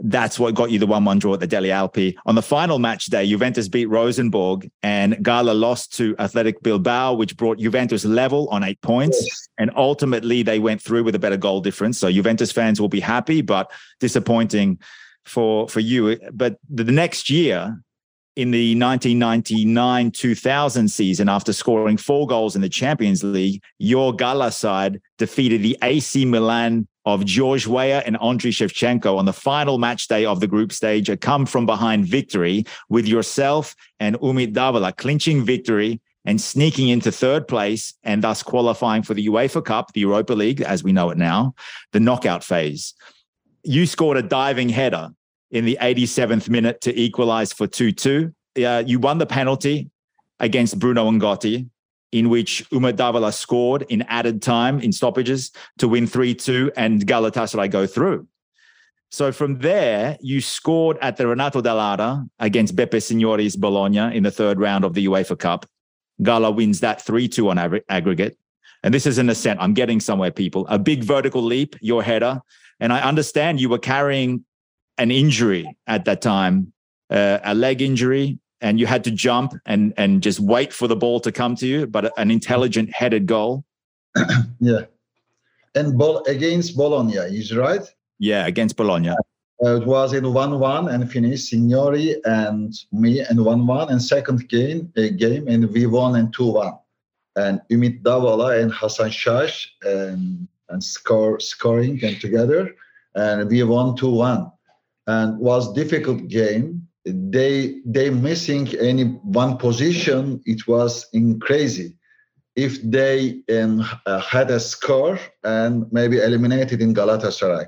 S1: That's what got you the 1 1 draw at the Delle Alpi. On the final match day, Juventus beat Rosenborg and Gala lost to Athletic Bilbao, which brought Juventus level on eight points. And ultimately, they went through with a better goal difference. So Juventus fans will be happy, but disappointing for, for you. But the next year, in the 1999 2000 season, after scoring four goals in the Champions League, your Gala side defeated the AC Milan of George Weah and Andriy Shevchenko on the final match day of the group stage, a come from behind victory with yourself and Umit Davala clinching victory and sneaking into third place and thus qualifying for the UEFA Cup, the Europa League, as we know it now, the knockout phase. You scored a diving header in the 87th minute to equalize for 2 2. Uh, you won the penalty against Bruno Ngotti, in which Umit Davala scored in added time in stoppages to win 3 2 and Galatasaray go through. So from there, you scored at the Renato Dall'Ara against Beppe Signori's Bologna in the third round of the UEFA Cup. Gala wins that 3 2 on aggregate. And this is an ascent. I'm getting somewhere, people. A big vertical leap, your header. And I understand you were carrying an injury at that time, uh, a leg injury, and you had to jump and and just wait for the ball to come to you, but an intelligent headed goal. [clears throat]
S2: yeah, and ball against Bologna, is right?
S1: Yeah, against Bologna.
S2: Uh, it was in one-one and finished Signori and me and one-one and second game a game and we won and two-one. And Umit Davala and Hassan Şaş and and score scoring and together and we won two-one and was difficult game. They they missing any one position. It was in crazy. If they um, uh, had a score and maybe eliminated in Galatasaray,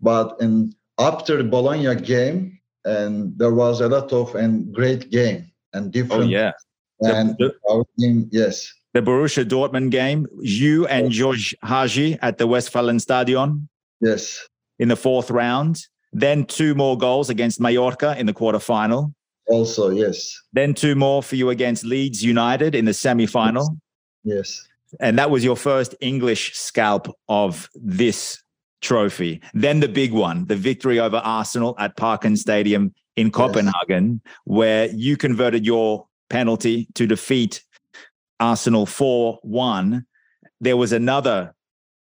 S2: but in after the Bologna game, and there was a lot of and great game and different.
S1: Oh yeah,
S2: and the, the, our team, yes.
S1: The Borussia Dortmund game, you and Gheorghe Hagi at the Westfalenstadion.
S2: Yes.
S1: In the fourth round, then two more goals against Mallorca in the quarterfinal.
S2: Also, yes.
S1: Then two more for you against Leeds United in the semi-final.
S2: Yes.
S1: And that was your first English scalp of this trophy. Then the big one, the victory over Arsenal at Parken Stadium in Copenhagen, yes. where you converted your penalty to defeat Arsenal 4 1. There was another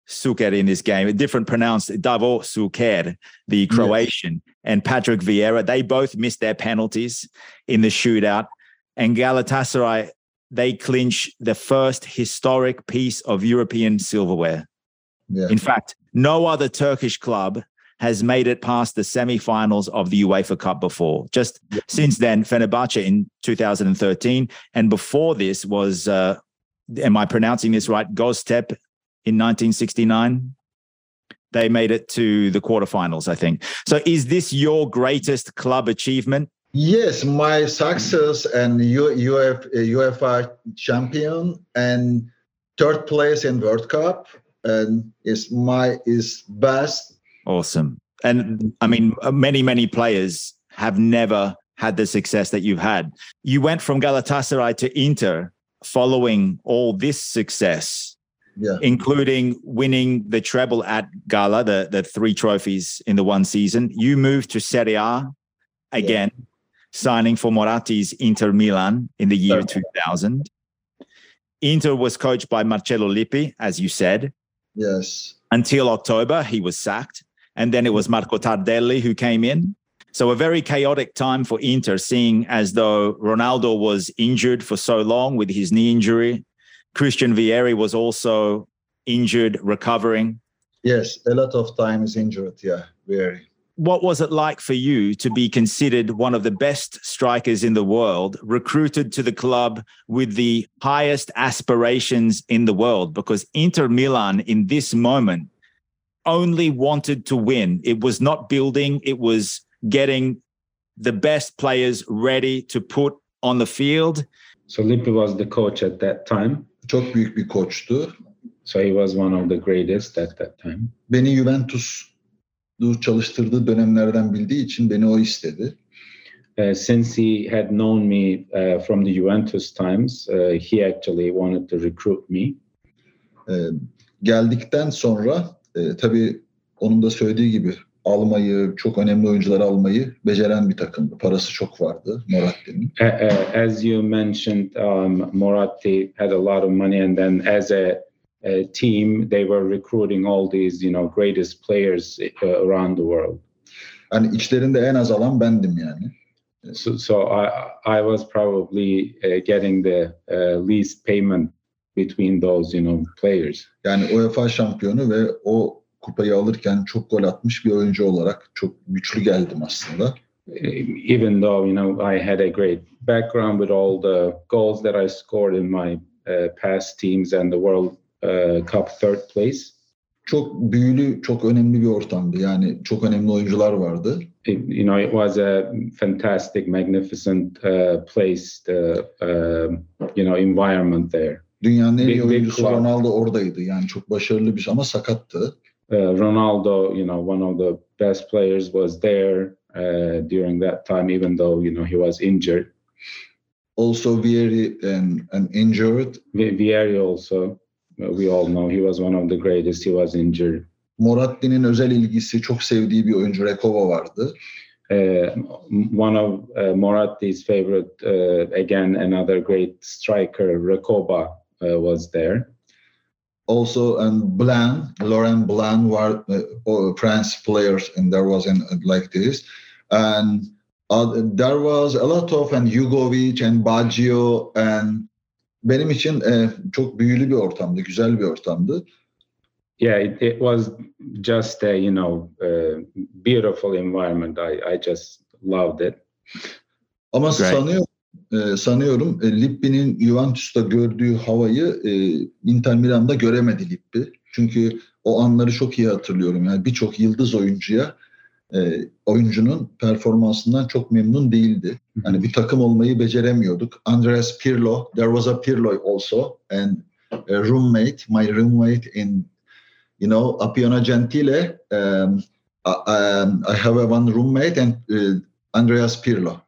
S1: Suker in this game, a different pronounced Davor Suker, the Croatian, and Patrick Vieira. They both missed their penalties in the shootout. And Galatasaray, they clinch the first historic piece of European silverware. Yeah. In fact, no other Turkish club has made it past the semi-finals of the UEFA Cup before. Just yeah. since then, Fenerbahce in 2013, and before this was, uh, am I pronouncing this right? Göztepe in 1969. they made it to the quarterfinals, I think. So is this your greatest club achievement?
S2: Yes, my success and Uf, UEFA champion and third place in World Cup and is my is best.
S1: Awesome. And I mean, many many players have never had the success that you've had. You went from Galatasaray to Inter following all this success,
S2: yeah.
S1: including winning the treble at Gala, the, the three trophies in the one season. You moved to Serie A again, yeah. signing for Moratti's Inter Milan in the year 2000. Inter was coached by Marcello Lippi, as you said.
S2: Yes.
S1: Until October, he was sacked. And then it was Marco Tardelli who came in. So a very chaotic time for Inter, seeing as though Ronaldo was injured for so long with his knee injury. Christian Vieri was also injured, recovering.
S2: Yes, a lot of times injured. Yeah, Vieri.
S1: What was it like for you to be considered one of the best strikers in the world, recruited to the club with the highest aspirations in the world? Because Inter Milan in this moment only wanted to win. It was not building, it was getting the best players ready to put on the field.
S3: So Lippi was the coach at that time.
S2: Çok büyük bir koçtu.
S3: So he was one of the greatest at that time.
S2: Beni Juventus çalıştırdığı dönemlerden bildiği için beni o istedi.
S3: Uh, since he had known me uh, from the Juventus times, uh, he actually wanted to recruit me.
S2: Uh, geldikten sonra e, tabii onun da söylediği gibi almayı, çok önemli oyuncular almayı beceren bir takımdı. Parası çok vardı Moratti'nin.
S3: As you mentioned, um, Moratti had a lot of money and then as a, a team they were recruiting all these, you know, greatest players uh, around the world.
S2: Yani içlerinde en az alan bendim yani.
S3: So, so I, I was probably uh, getting the uh, least payment between those, you know, players.
S2: Yani UEFA şampiyonu ve o kupayı alırken çok gol atmış bir oyuncu olarak çok güçlü geldim aslında.
S3: Even though you know I had a great background with all the goals that I scored in my uh, past teams and the World uh, Cup third place.
S2: Çok büyülü, çok önemli bir ortamdı. Yani çok önemli oyuncular vardı.
S3: you know, it was a fantastic, magnificent uh, place, the uh, you know environment there.
S2: Dünyanın en iyi oyuncusu Ronaldo oradaydı. Yani çok başarılı bir ama sakattı.
S3: Uh, Ronaldo, you know, one of the best players, was there uh, during that time, even though you know he was injured.
S2: Also, Vieri and, and injured.
S3: Vieri also, we all know he was one of the greatest. He was injured.
S2: Moratti'nin özel ilgisi, çok sevdiği bir oyuncu Recoba vardı.
S3: Uh, one of uh, Moratti's favorite, uh, again, another great striker, Recoba, uh, was there
S2: also and Blanc, Laurent Blanc were uh, French players, and there was in like this, and uh, there was a lot of and Jugovic and Baggio and benim için e, çok büyülü bir ortamdı, güzel bir ortamdı.
S3: Yeah, it, it was just a you know a beautiful environment. I I just loved it.
S2: Ama Great. sanıyorum e, sanıyorum e, Lippi'nin Juventus'ta gördüğü havayı e, Inter Milan'da göremedi Lippi. Çünkü o anları çok iyi hatırlıyorum. Yani birçok yıldız oyuncuya e, oyuncunun performansından çok memnun değildi. Yani bir takım olmayı beceremiyorduk. Andreas Pirlo, there was a Pirlo also and a roommate, my roommate in you know Appiano Gentile. Um, um, I have a one roommate and uh, Andreas Pirlo.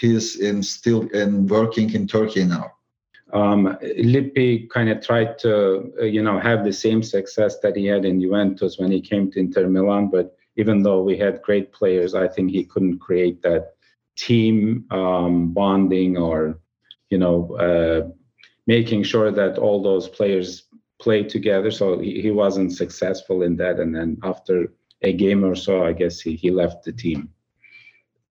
S2: He's in still in working in Turkey now.
S3: Um, Lippi kind of tried to, uh, you know, have the same success that he had in Juventus when he came to Inter Milan. But even though we had great players, I think he couldn't create that team um, bonding or, you know, uh, making sure that all those players play together. So he, he wasn't successful in that. And then after a game or so, I guess he, he left the team.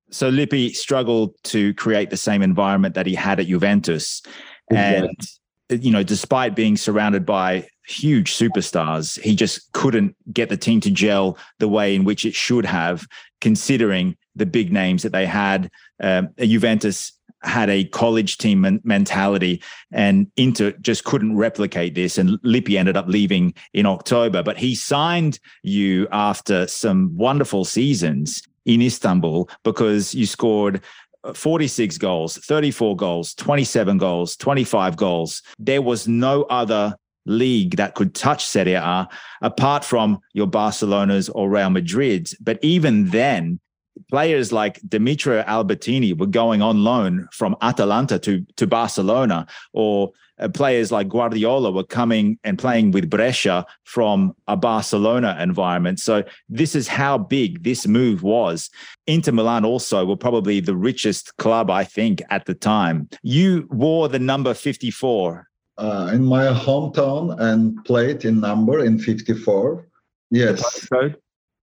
S1: So Lippi struggled to create the same environment that he had at Juventus. Exactly. And, you know, despite being surrounded by huge superstars, he just couldn't get the team to gel the way in which it should have, considering the big names that they had. Um, Juventus had a college team men- mentality, and Inter just couldn't replicate this. And Lippi ended up leaving in October, but he signed you after some wonderful seasons in Istanbul because you scored uh, 46 goals, 34 goals, 27 goals, 25 goals. There was no other league that could touch Serie A apart from your Barcelona's or Real Madrid's. But even then, players like Demetrio Albertini were going on loan from Atalanta to, to Barcelona, or uh, players like Guardiola were coming and playing with Brescia from a Barcelona environment. So this is how big this move was. Inter Milan also were probably the richest club, I think, at the time. You wore the number 54.
S2: Uh, in my hometown and played in number in 54. Yes.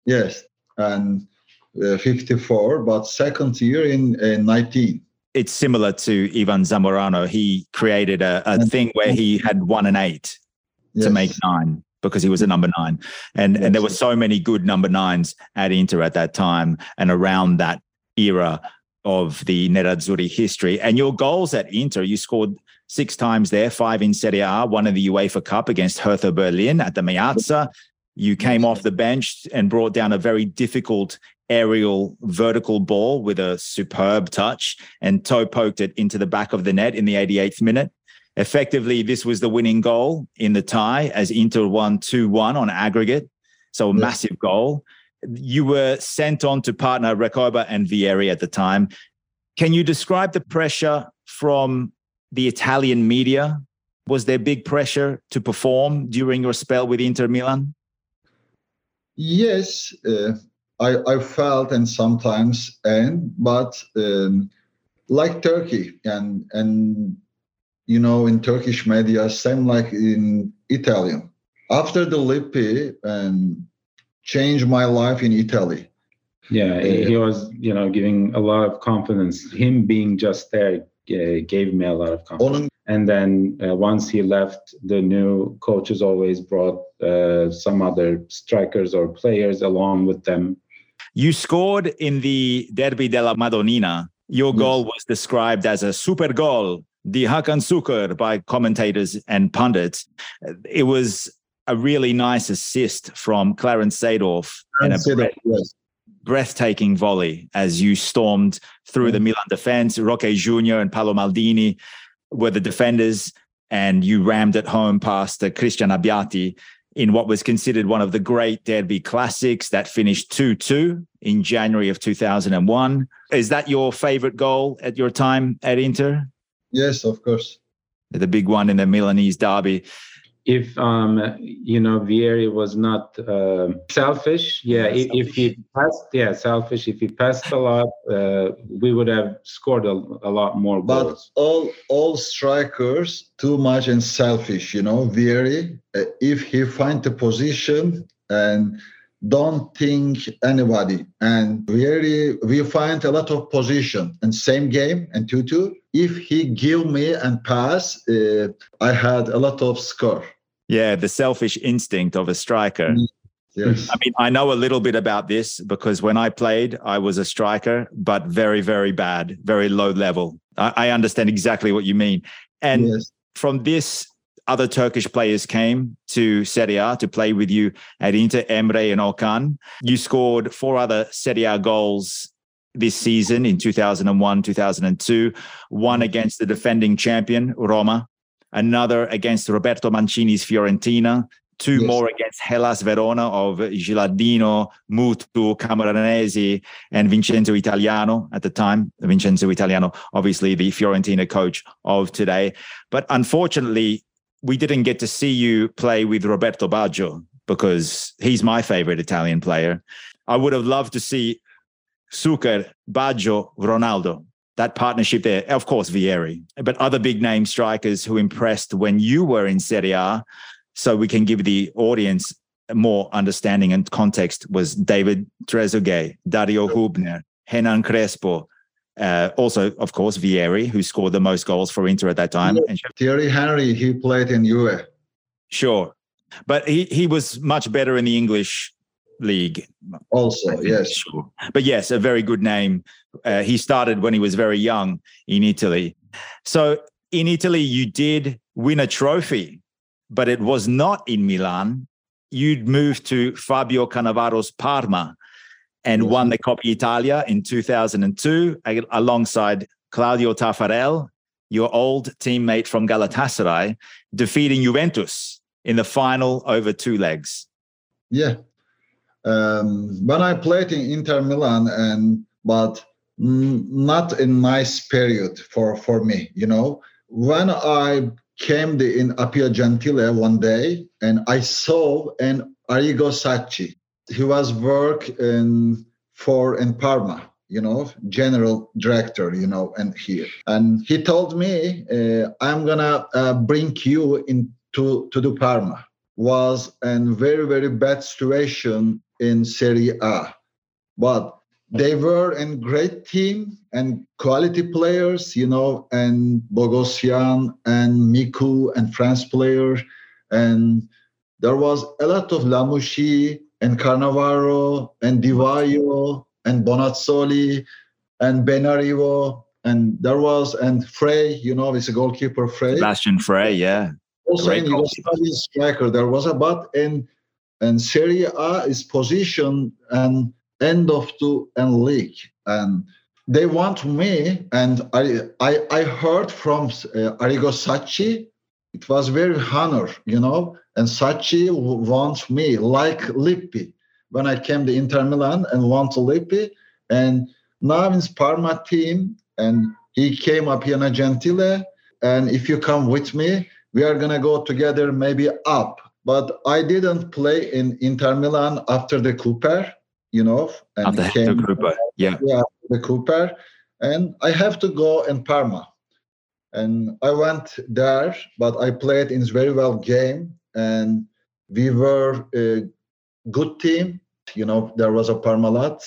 S2: Yes. And 54, but second year in uh, 19
S1: it's similar to Ivan Zamorano. He created a, a thing where he had one and eight yes. to make nine because he was a number nine. And yes. and there were so many good number nines at Inter at that time and around that era of the Nerazzurri history. And your goals at Inter, you scored six times there, five in Serie A, one in the UEFA Cup against Hertha Berlin at the Meazza. You mm-hmm. came off the bench and brought down a very difficult aerial vertical ball with a superb touch and toe poked it into the back of the net in the 88th minute. Effectively, this was the winning goal in the tie as Inter won 2 1 on aggregate. So, a yes. massive goal. You were sent on to partner Recoba and Vieri at the time. Can you describe the pressure from the Italian media? Was there big pressure to perform during your spell with Inter Milan?
S2: Yes, uh, I, I felt and sometimes and but um, like Turkey and and you know in Turkish media same like in Italian. After the Lippi and changed my life in Italy.
S3: Yeah, he was you know giving a lot of confidence. Him being just there uh, gave me a lot of confidence. And then uh, once he left, the new coaches always brought uh, some other strikers or players along with them
S1: you scored in the Derby della Madonnina. Your yes. goal was described as a super goal, the Hakan Sukur by commentators and pundits. It was a really nice assist from Clarence Seedorf and a breath, yes. breathtaking volley as you stormed through the Milan defense. Roque Jr. and Paolo Maldini were the defenders, and you rammed it home past Christian Abbiati in what was considered one of the great derby classics that finished 2-2 in January of 2001. Is that your favorite goal at your time at Inter?
S2: Yes, of course.
S1: The big one in the Milanese derby
S3: if um you know Vieri was not uh, selfish yeah, if, if, he passed yeah selfish if he passed a lot uh, we would have scored a, a lot more goals.
S2: but all all strikers too much and selfish you know Vieri uh, if he find the position and don't think anybody. And Vieri we find a lot of position and same game and 2-2 if he give me and pass uh, i had a lot of score
S1: yeah, the selfish instinct of a striker. Mm, yes. I mean, I know a little bit about this because when I played, I was a striker, but very, very bad, very low level. I, I understand exactly what you mean. And yes. from this, other Turkish players came to Serie A to play with you at Inter, Emre and Okan. You scored four other Serie A goals this season in 2001, 2002, one mm. against the defending champion, Roma, another against Roberto Mancini's Fiorentina, two yes. more against Hellas Verona of Gilardino, Mutu, Camoranesi, and Vincenzo Italiano at the time. Vincenzo Italiano, obviously the Fiorentina coach of today. But unfortunately, we didn't get to see you play with Roberto Baggio because he's my favorite Italian player. I would have loved to see Suker, Baggio, Ronaldo that partnership there, of course, Vieri, but other big name strikers who impressed when you were in Serie A. So we can give the audience more understanding and context was David Trezeguet, Dario Hubner, Hernan Crespo, uh, also, of course, Vieri, who scored the most goals for Inter at that time.
S2: And Thierry Henry, he played in Juve.
S1: Sure. But he, he was much better in the English league.
S2: Also, yes.
S1: Sure. But yes, a very good name. Uh, he started when he was very young in Italy. So in Italy, you did win a trophy, but it was not in Milan. You'd moved to Fabio Cannavaro's Parma and yes. won the Coppa Italia in 2002 alongside Claudio Taffarel, your old teammate from Galatasaray, defeating Juventus in the final over two legs.
S2: Yeah. Um, when I played in Inter Milan, and but not a nice period for for me, you know. When I came the, in Appia Gentile one day, and I saw an Arrigo Sacchi. He was work in for in Parma, you know, general director, you know, and here. And he told me, uh, I'm gonna uh, bring you in to, the Parma was a very, very bad situation in Serie A. But they were a great team and quality players, you know, and Boghossian and Miku and France players. And there was a lot of Lamouchi and Cannavaro and Di Vaio and Bonazzoli and Benarrivo. And there was, and Frey, you know, he's a goalkeeper, Frey.
S1: Sebastian Frey, yeah
S2: also Great in striker there was a but in and Serie A is position and end of the and league. And they want me and I I, I heard from uh, Arrigo Sacchi it was very honor you know and Sacchi wants me like Lippi when I came to Inter Milan and want to Lippi. And now in Parma team and he came up here in Gentile and if you come with me we are to go together maybe up. But I didn't play in Inter Milan after the Cuper, you know.
S1: And after came, the Cuper, yeah.
S2: Yeah, the Cuper. And I have to go in Parma. And I went there, but I played in a very well game. And we were a good team. You know, there was a Parmalat.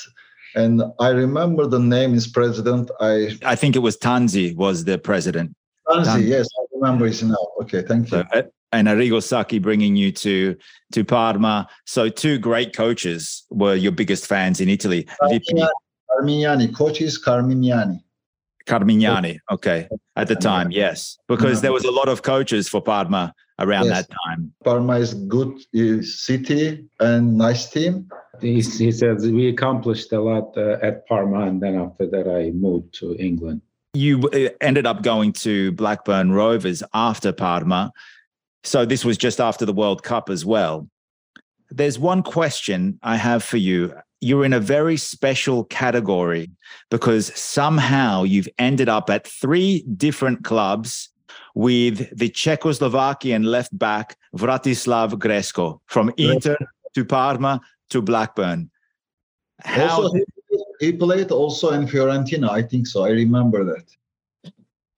S2: And I remember the name is president. I
S1: I think it was Tanzi was the president.
S2: Tanzi, yes, I remember his now. Okay, thank you. So,
S1: and Arrigo Sacchi bringing you to to Parma. So two great coaches were your biggest fans in Italy.
S2: Carmignani, Carmignani coach is Carmignani.
S1: Carmignani, okay, at the time, yes, because there was a lot of coaches for Parma around yes. that time.
S2: Parma is good city and nice team.
S3: He, he says we accomplished a lot uh, at Parma, and then after that, I moved to England
S1: you uh, ended up going to Blackburn Rovers after Parma. So this was just after the World Cup as well. There's one question I have for you. You're in a very special category because somehow you've ended up at three different clubs with the Czechoslovakian left back Vratislav Gresko from Inter to Parma to Blackburn.
S2: How also, he played also in Fiorentina. I think so. I remember that.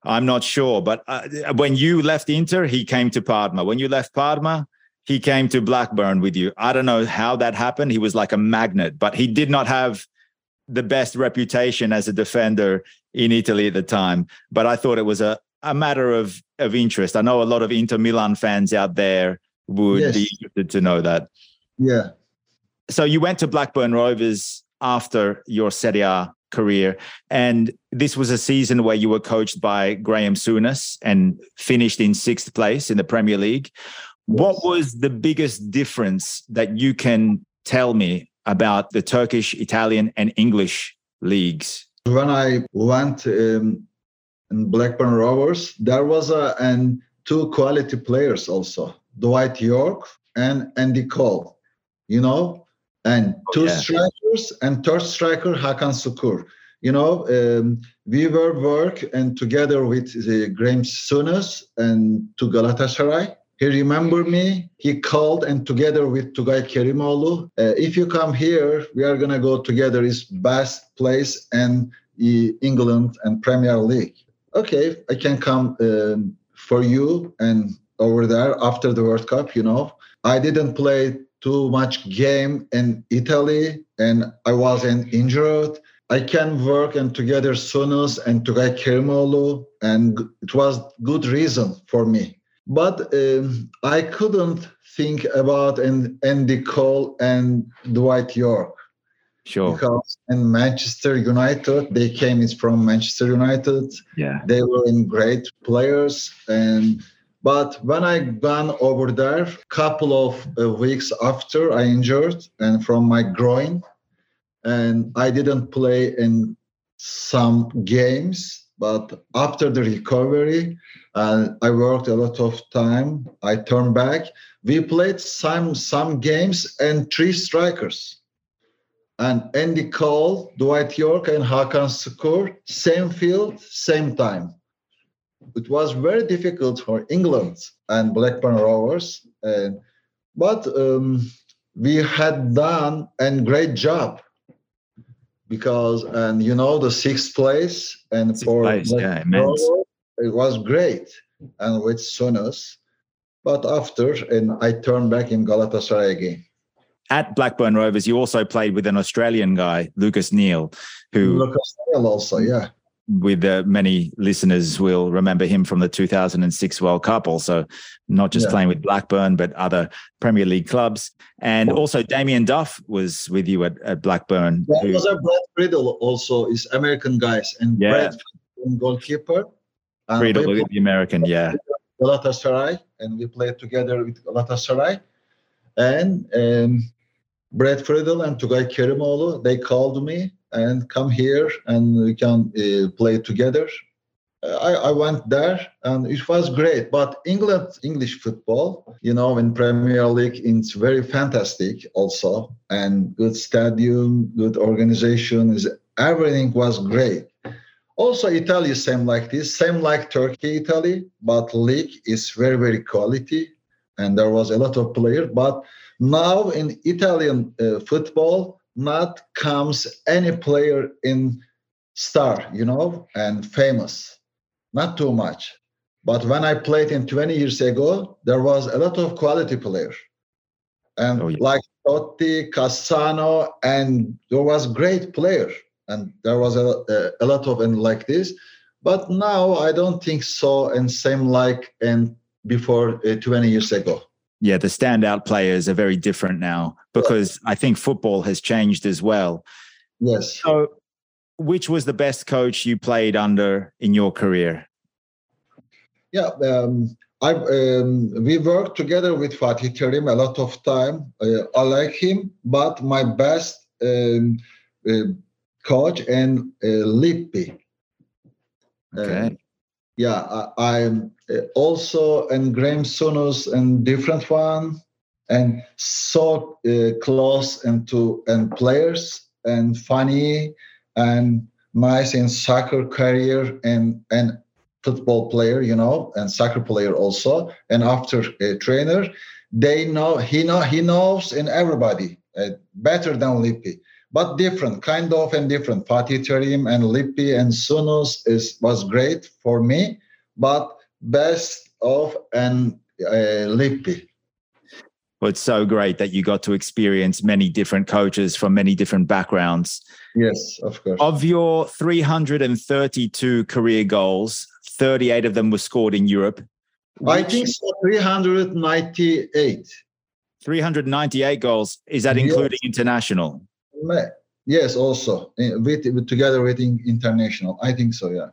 S1: I'm not sure, but uh, when you left Inter, he came to Parma. When you left Parma, he came to Blackburn with you. I don't know how that happened. He was like a magnet, but he did not have the best reputation as a defender in Italy at the time. But I thought it was a, a matter of, of interest. I know a lot of Inter Milan fans out there would yes. be interested to know that.
S2: Yeah.
S1: So you went to Blackburn Rovers after your Serie A career. And this was a season where you were coached by Graham Souness and finished in sixth place in the Premier League. What was the biggest difference that you can tell me about the Turkish, Italian, and English leagues?
S2: When I went um, in Blackburn Rovers, there was a and two quality players also, Dwight Yorke and Andy Cole. You know, and oh, two yeah. Strikers and third striker Hakan Sukur. You know, um, we were work and together with the Graham Souness and to Galatasaray. He remember me. He called and together with Tugay Kerimoğlu, uh, if you come here, we are gonna go together. Is best place and uh, England and Premier League. Okay, I can come um, for you and over there after the World Cup. You know, I didn't play too much game in Italy and I wasn't injured. I can work and together Souness and Tugay Kerimoğlu and it was good reason for me. but um, I couldn't think about Andy Cole and Dwight Yorke.
S1: Sure.
S2: Because in Manchester United, they came is from Manchester United.
S1: Yeah.
S2: They were in great players and but when I gone over there, couple of uh, weeks after I injured and from my groin, and I didn't play in some games. But after the recovery, uh, I worked a lot of time. I turned back. We played some some games and three strikers. And Andy Cole, Dwight Yorke, and Hakan Şükür, same field, same time. It was very difficult for England and Blackburn Rovers, and, but um, we had done a great job because and you know the sixth place and
S1: Sixth
S2: for
S1: place, yeah.
S2: Rovers, it was great and with Souness. But after and I turned back in Galatasaray again.
S1: At Blackburn Rovers, you also played with an Australian guy, Lucas Neill, who
S2: Lucas Neill also, yeah.
S1: With uh, many listeners will remember him from the 2006 World Cup. Also, not just
S2: Yeah.
S1: playing with Blackburn, but other Premier League clubs. And also, Damien Duff was with you at, at Blackburn.
S2: That
S1: who-
S2: was a Brad Friedel also is American guys and
S1: Yeah.
S2: Brad Friedel, goalkeeper. And
S1: Friedel,
S2: we
S1: the American, yeah.
S2: Galatasaray and we played together with Galatasaray. And um, Brad Friedel and Tugay Kerimoğlu, they called me and come here and we can uh, play together. Uh, I, I went there and it was great. But England, English football, you know, in Premier League, it's very fantastic also. And good stadium, good organization, is everything was great. Also, Italy same like this, same like Turkey, Italy, but league is very, very quality, and there was a lot of player. But now in Italian uh, football, not comes any player in star, you know, and famous, not too much. But when I played in 20 years ago, there was a lot of quality player, and
S1: Oh, yeah.
S2: like Totti, Cassano, and there was great player. And there was a, a, a lot of and like this. But now i don't think so and same like and before uh, 20 years ago
S1: Yeah, the standout players are very different now because I think football has changed as well.
S2: yes
S1: So, which was the best coach you played under in your career?
S2: yeah um, I, um, we worked together with Fatih Terim a lot of time. Uh, I like him, but my best um, uh, coach and uh, Lippi.
S1: Okay.
S2: Uh, yeah, I, I'm uh, also and Graham Souness and different one, and so uh, close and to and players and funny and nice in soccer career and and football player, you know, and soccer player also. And after a trainer, they know he know he knows in everybody uh, better than Lippi but different, kind of and different. Fatih Terim and Lippi and Souness is was great for me, but best of and uh, Lippi.
S1: Well, it's so great that you got to experience many different coaches from many different backgrounds.
S2: Yes, of course.
S1: Of your 332 career goals, 38 of them were scored in Europe.
S2: I think so, 398.
S1: 398 goals. Is that
S2: Yes.
S1: including international?
S2: Yes, also with, with together with international. I think so. Yeah.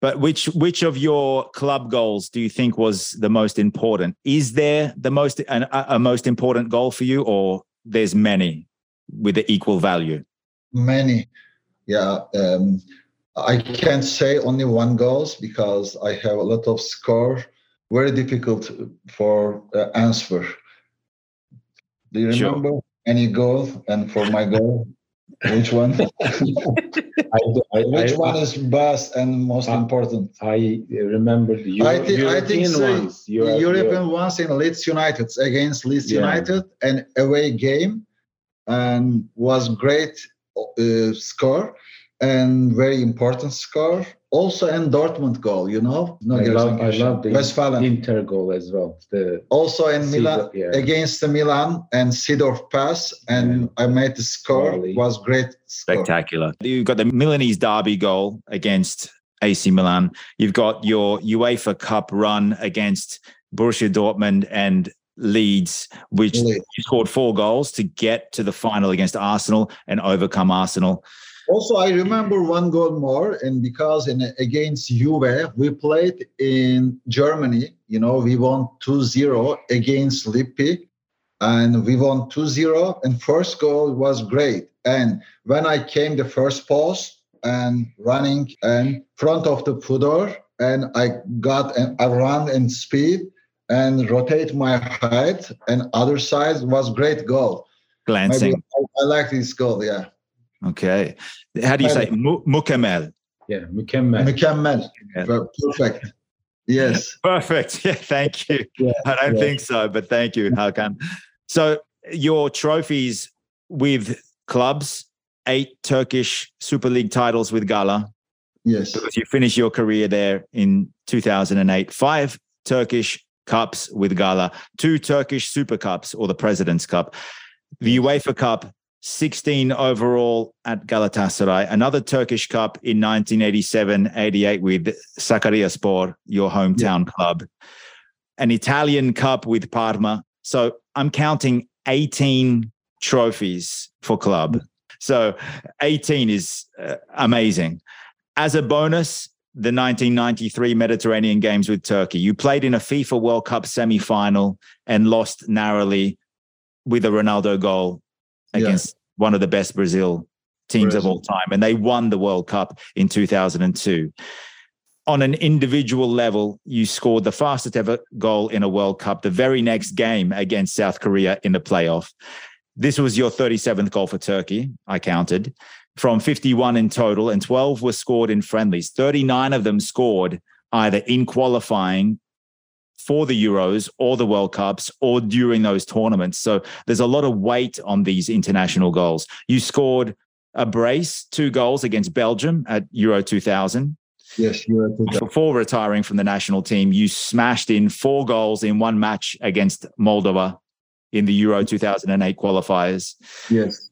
S1: But which which of your club goals do you think was the most important? Is there the most an, a, most important goal for you, or there's many with the equal value?
S2: Many. Yeah. Um, I can't say only one goals because I have a lot of score. Very difficult for uh, answer. Do you
S1: Sure.
S2: Remember any goal? And for my goal, which one? [laughs] [laughs]
S3: I, I,
S2: which
S3: I,
S2: one is best and most important?
S3: I remember the Euro,
S2: I think I
S3: European
S2: think so.
S3: ones. You are-
S2: European ones in Leeds United against Leeds
S3: Yeah.
S2: United, an away game, and was great uh, score and very important score. Also, and Dortmund goal, you know. No,
S3: I love, I love the
S2: Westfalen.
S3: Inter goal as well. The
S2: also in
S3: Seedorf,
S2: Milan
S3: yeah.
S2: against the Milan and Seedorf pass, and I made the score.
S3: Volley.
S2: Was great score.
S1: Spectacular. You've got the Milanese derby goal against AC Milan. You've got your UEFA Cup run against Borussia Dortmund and Leeds, which Leeds. you scored four goals to get to the final against Arsenal and overcome Arsenal.
S2: Also, I remember one goal more, and because in against Juve, we played in Germany. You know, we won 2-0 against Lippi, and we won 2-0. And first goal was great. And when I came the first post and running and front of the footer, and I got and I ran in speed and rotate my height, and other side was great goal.
S1: Glancing.
S2: I, I like this goal. Yeah.
S1: Okay. How do you say Mukemmel?
S3: Yeah, Mukemmel.
S2: Mukemmel. Perfect. Yes. [laughs]
S1: Perfect. Yeah, thank you. Yeah, I don't yeah. think so, but thank you, Hakan. So your trophies with clubs, eight Turkish Super League titles with Gala.
S2: Yes.
S1: Because you finished your career there in 2008. Five Turkish Cups with Gala, two Turkish Super Cups or the President's Cup, the UEFA Cup, 16 overall at Galatasaray, another Turkish Cup in 1987 88 with Sakaryaspor, your hometown yeah. club, an Italian Cup with Parma. So I'm counting 18 trophies for club. So 18 is uh, amazing. As a bonus, the 1993 Mediterranean Games with Turkey. You played in a FIFA World Cup semi final and lost narrowly with a Ronaldo goal against yeah. one of the best Brazil teams Brazil. of all time. And they won the World Cup in 2002. On an individual level, you scored the fastest ever goal in a World Cup the very next game against South Korea in the playoff. This was your 37th goal for Turkey, I counted, from 51 in total, and 12 were scored in friendlies. 39 of them scored either in qualifying for the Euros or the World Cups or during those tournaments. So there's a lot of weight on these international goals. You scored a brace, two goals against Belgium at Euro 2000.
S2: Yes, Euro 2000.
S1: Before retiring from the national team, you smashed in four goals in one match against Moldova in the Euro 2008 qualifiers.
S2: Yes.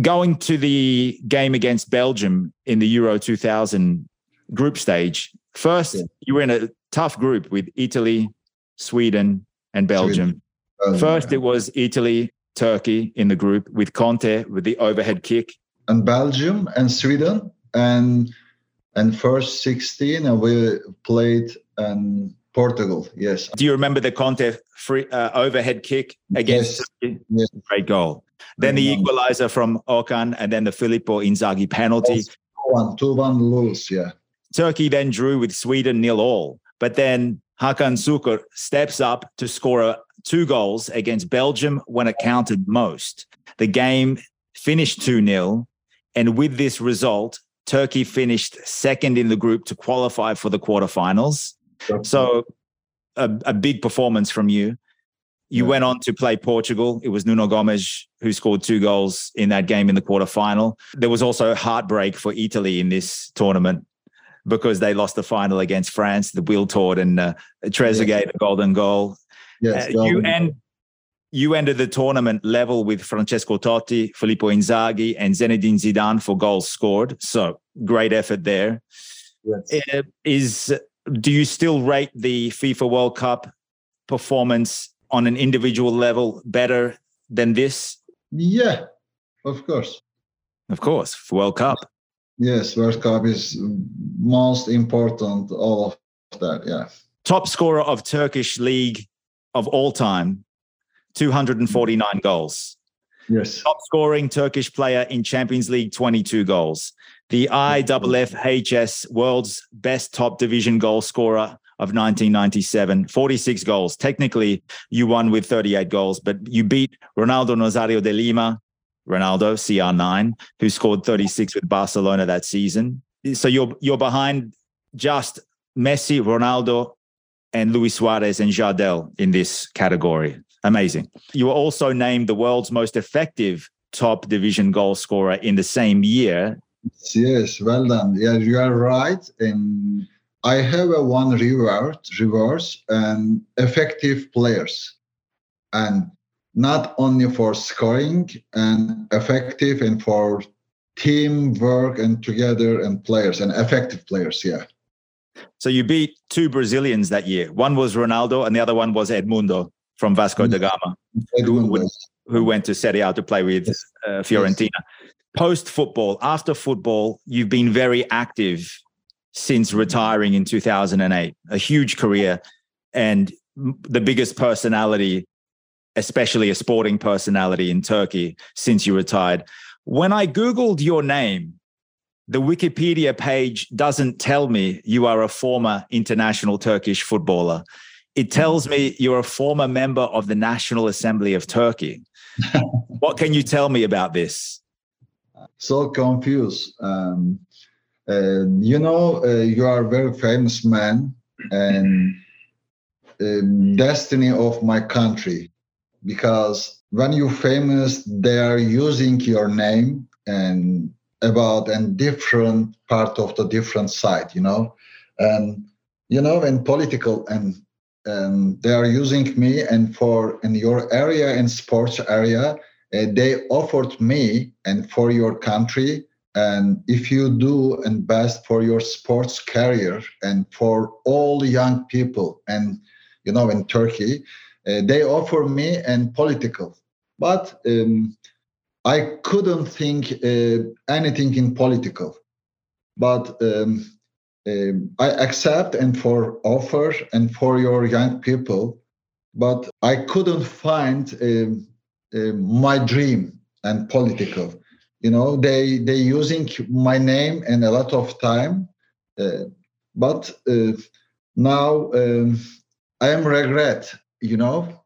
S1: Going to the game against Belgium in the Euro 2000 group stage, first yeah. you were in a tough group with Italy, Sweden, and Belgium. Sweden. First, it was Italy, Turkey in the group with Conte with the overhead kick.
S2: And Belgium and Sweden and and first 16 and we played and Portugal, yes.
S1: Do you remember the Conte free uh, overhead kick against
S2: yes. yes.
S1: Great goal. Then the equalizer from Okan and then the Filippo Inzaghi penalty. Yes.
S2: 2-1, 2-1 lose, yeah.
S1: Turkey then drew with Sweden nil all. But then Hakan Sukur steps up to score two goals against Belgium when it counted most. The game finished 2 0. And with this result, Turkey finished second in the group to qualify for the quarterfinals. So a, a big performance from you. You yeah. went on to play Portugal. It was Nuno Gomes who scored two goals in that game in the quarterfinal. There was also heartbreak for Italy in this tournament because they lost the final against France, the Wiltord and uh, Trezeguet, yes. the golden goal. Yes, uh, you and you ended the tournament level with Francesco Totti, Filippo Inzaghi, and Zinedine Zidane for goals scored. So great effort there. Yes. Uh, is do you still rate the FIFA World Cup performance on an individual level better than this?
S2: Yeah, of course.
S1: Of course, World Cup.
S2: Yes, World Cup is most important. All of that, yeah.
S1: Top scorer of Turkish league of all time, 249 goals.
S2: Yes.
S1: Top scoring Turkish player in Champions League, 22 goals the IFFHS World's Best Top Division Goal Scorer of 1997, 46 goals. Technically, you won with 38 goals, but you beat Ronaldo Nazario de Lima, Ronaldo CR9, who scored 36 with Barcelona that season. So you're you're behind just Messi, Ronaldo, and Luis Suarez and Jardel in this category. Amazing. You were also named the world's most effective top division goal scorer in the same year
S2: Yes, well done. Yeah, you are right. And I have a one reward, reverse and effective players. And not only for scoring and effective and for teamwork and together and players and effective players. Yeah.
S1: So you beat two Brazilians that year. One was Ronaldo, and the other one was Edmundo from Vasco da Gama, who, who, went to Serie A to play with yes. uh, Fiorentina. Yes. Post football, after football, you've been very active since retiring in 2008. A huge career, and the biggest personality, especially a sporting personality in Turkey since you retired. When I Googled your name, the Wikipedia page doesn't tell me you are a former international Turkish footballer. It tells me you're a former member of the National Assembly of Turkey. [laughs] what can you tell me about this?
S2: So confused. Um, uh, you know, uh, you are a very famous man and uh, destiny of my country because when you're famous, they are using your name and about and different part of the different side, you know, and you know, in political and and they are using me and for in your area in sports area, uh, they offered me and for your country. And if you do and best for your sports career and for all young people and you know in turkey they offer me and political but um, I couldn't think uh, anything in political, but um, uh, I accept and for offer and for your young people, but I couldn't find uh, my dream and political. You know, they they using my name and a lot of time, uh, but uh, now um, I am regret. You know,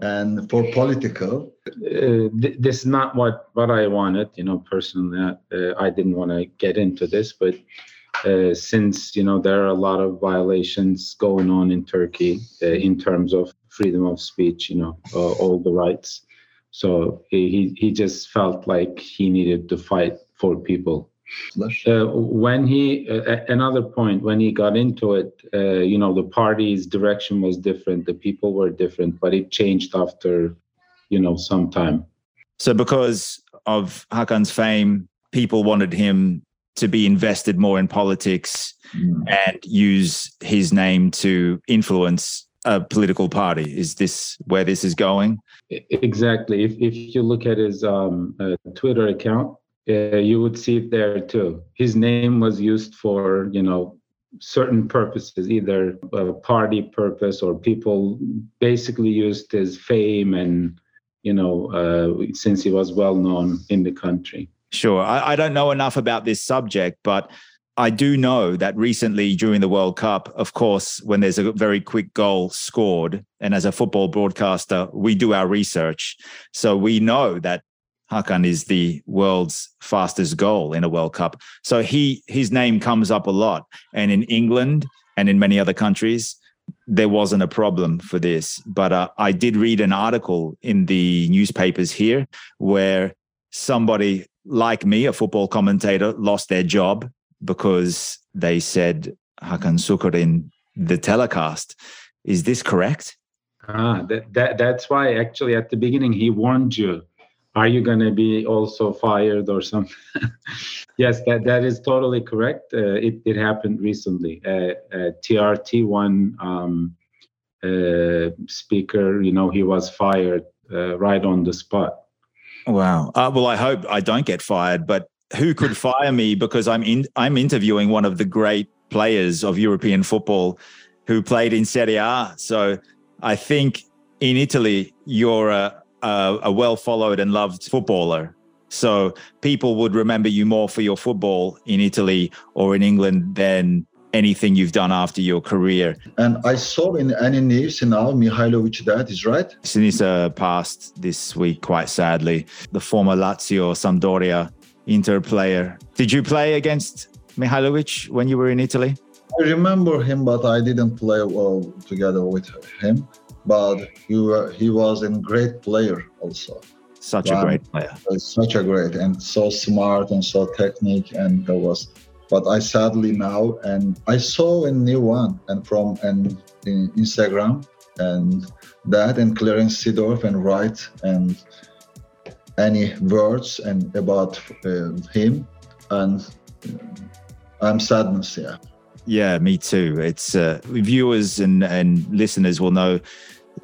S2: and for political.
S3: Uh, th- this is not what what i wanted you know personally uh, i didn't want to get into this but uh, since you know there are a lot of violations going on in turkey uh, in terms of freedom of speech you know all the rights. So he he just felt like he needed to fight for people uh, when he, uh, another point, when he got into it, uh, you know, the party's direction was different, the people were different, but it changed after, you know, some time.
S1: So, because of Hakan's fame, people wanted him to be invested more in politics mm. and use his name to influence a political party. Is this where this is going?
S3: Exactly. If, if you look at his um, uh, Twitter account, uh, you would see it there too. His name was used for, you know, certain purposes, either a party purpose or people basically used his fame and, you know, uh, since he was well known in the country.
S1: Sure. I, I don't know enough about this subject, but I do know that recently during the World Cup, of course, when there's a very quick goal scored, and as a football broadcaster, we do our research. So we know that Hakan is the world's fastest goal in a World Cup. So he his name comes up a lot. And in England and in many other countries, there wasn't a problem for this. But uh, I did read an article in the newspapers here where somebody like me, a football commentator, lost their job because they said Hakan Şükür in the telecast. Is this correct?
S3: Ah, that, that that's why actually at the beginning he warned you are you going to be also fired or something? [laughs] yes, that, that is totally correct. Uh, it, it happened recently. Uh, uh, TRT one um, uh, speaker, you know, he was fired uh, right on the spot.
S1: Wow. Uh, well, I hope I don't get fired, but who could [laughs] fire me because I'm in, I'm interviewing one of the great players of European football who played in Serie A. So I think in Italy, you're a a, a well followed and loved footballer. So people would remember you more for your football in Italy or in England than anything you've done after your career.
S2: And I saw in any news and now Mihailovic that is right.
S1: Sinisa passed this week quite sadly. The former Lazio Sampdoria Inter player. Did you play against Mihailovic when you were in Italy?
S2: I remember him, but I didn't play well together with him but he, he was a great player also.
S1: Such a great player.
S2: Such a great and so smart and so technique and there was. But I sadly now and I saw a new one and from and in Instagram and that and Clarence Seedorf and write and any words and about uh, him and uh, I'm sadness yeah
S1: Yeah, me too. It's uh, viewers and, and listeners will know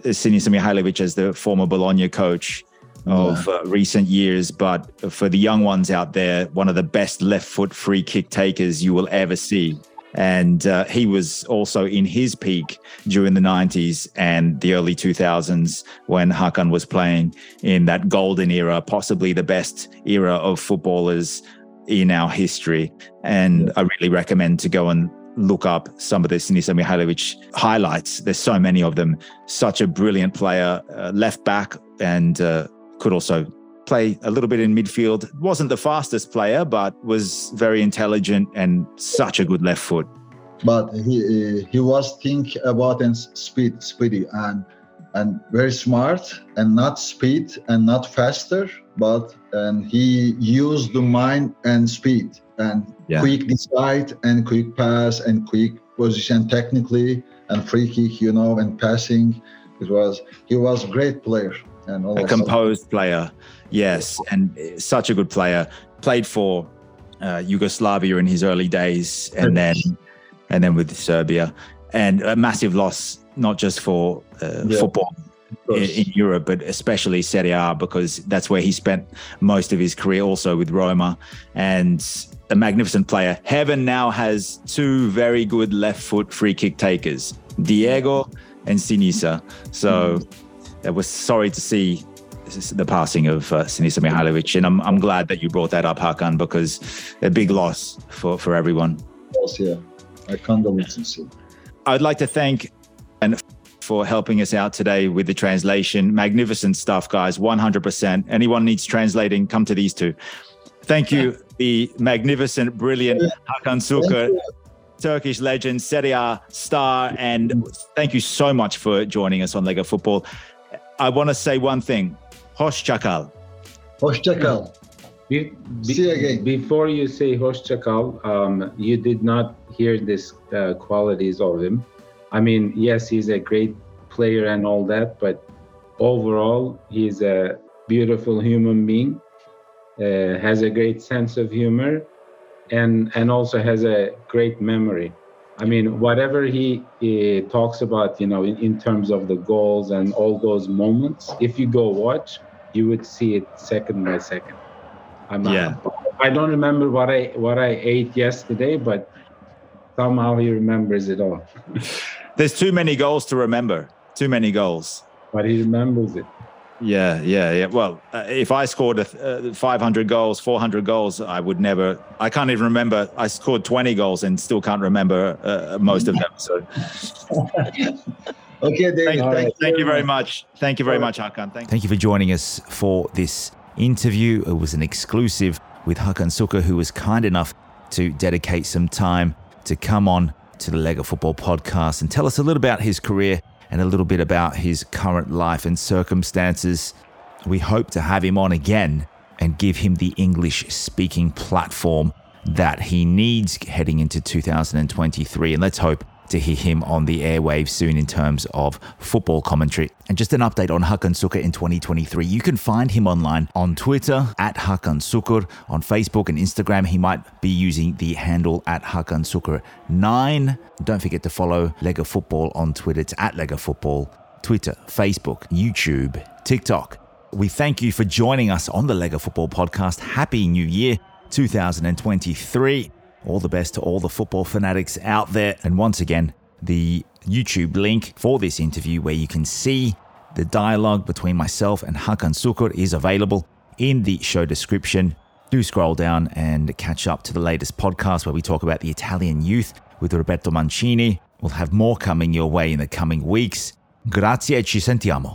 S1: Sinisa Mihailovic as the former Bologna coach of uh, recent years, but for the young ones out there, one of the best left foot free kick takers you will ever see. And uh, he was also in his peak during the 90s and the early 2000s when Hakan was playing in that golden era, possibly the best era of footballers in our history. And yeah. I really recommend to go and look up some of the Sinisa Mihajlovic highlights. There's so many of them. Such a brilliant player, uh, left back, and uh, could also play a little bit in midfield. Wasn't the fastest player, but was very intelligent and such a good left foot.
S2: But he he was think about and speed, speedy and and very smart and not speed and not faster, but and he used the mind and speed and yeah. quick decide and quick pass and quick position technically and free kick, you know, and passing. It was he was a great player and
S1: a composed player, yes, and such a good player. Played for uh, Yugoslavia in his early days, and then and then with Serbia, and a massive loss not just for uh, yeah. football in, in, Europe, but especially Serie A because that's where he spent most of his career. Also with Roma, and a magnificent player. Heaven now has two very good left foot free kick takers, Diego and Sinisa. So. Mm I was sorry to see the passing of uh, Sinisa Mihajlovic, and I'm I'm glad that you brought that up, Hakan, because a big loss for for everyone.
S2: Yes, yeah, I condolences.
S1: I'd like to thank for helping us out today with the translation. Magnificent stuff, guys. 100%. Anyone needs translating, come to these two. Thank you, the magnificent, brilliant Hakan Sukur. Turkish legend, Serie A star, and thank you so much for joining us on Lega Football. I want to say one thing. Hoşçakal.
S2: Hoşçakal. Be, be, See you again.
S3: Before you say Hoşçakal, um, you did not hear these uh, qualities of him. I mean, yes, he's a great player and all that, but overall, he's a beautiful human being, uh, has a great sense of humor, and and also has a great memory. I mean, whatever he, he talks about, you know, in, in, terms of the goals and all those moments, if you go watch, you would see it second by second. I'm yeah. I don't remember what I what I ate yesterday, but somehow he remembers it all. [laughs]
S1: There's too many goals to remember. Too many goals.
S3: But he remembers it.
S1: Yeah, yeah, yeah. Well, uh, if I scored a, uh, 500 goals, 400 goals, I would never. I can't even remember. I scored 20 goals and still can't remember uh, most of them. So. [laughs]
S2: okay, David.
S1: Thank, thank, thank, you very much. Thank you very much, Hakan. Thank, thank you for joining us for this interview. It was an exclusive with Hakan Sukur, who was kind enough to dedicate some time to come on to the Lega Football podcast and tell us a little about his career and a little bit about his current life and circumstances. We hope to have him on again and give him the English speaking platform that he needs heading into 2023. And let's hope to hear him on the airwaves soon in terms of football commentary. And just an update on Hakan Sukur in 2023. You can find him online on Twitter at Hakan Sukur, on Facebook and Instagram. He might be using the handle at Hakan Sukur9. Don't forget to follow Lega Football on Twitter. It's at Lega Football, Twitter, Facebook, YouTube, TikTok. We thank you for joining us on the Lega Football podcast. Happy New Year 2023. All the best to all the football fanatics out there. And once again, the YouTube link for this interview where you can see the dialogue between myself and Hakan Sukur is available in the show description. Do scroll down and catch up to the latest podcast where we talk about the Italian youth with Roberto Mancini. We'll have more coming your way in the coming weeks. Grazie ci sentiamo.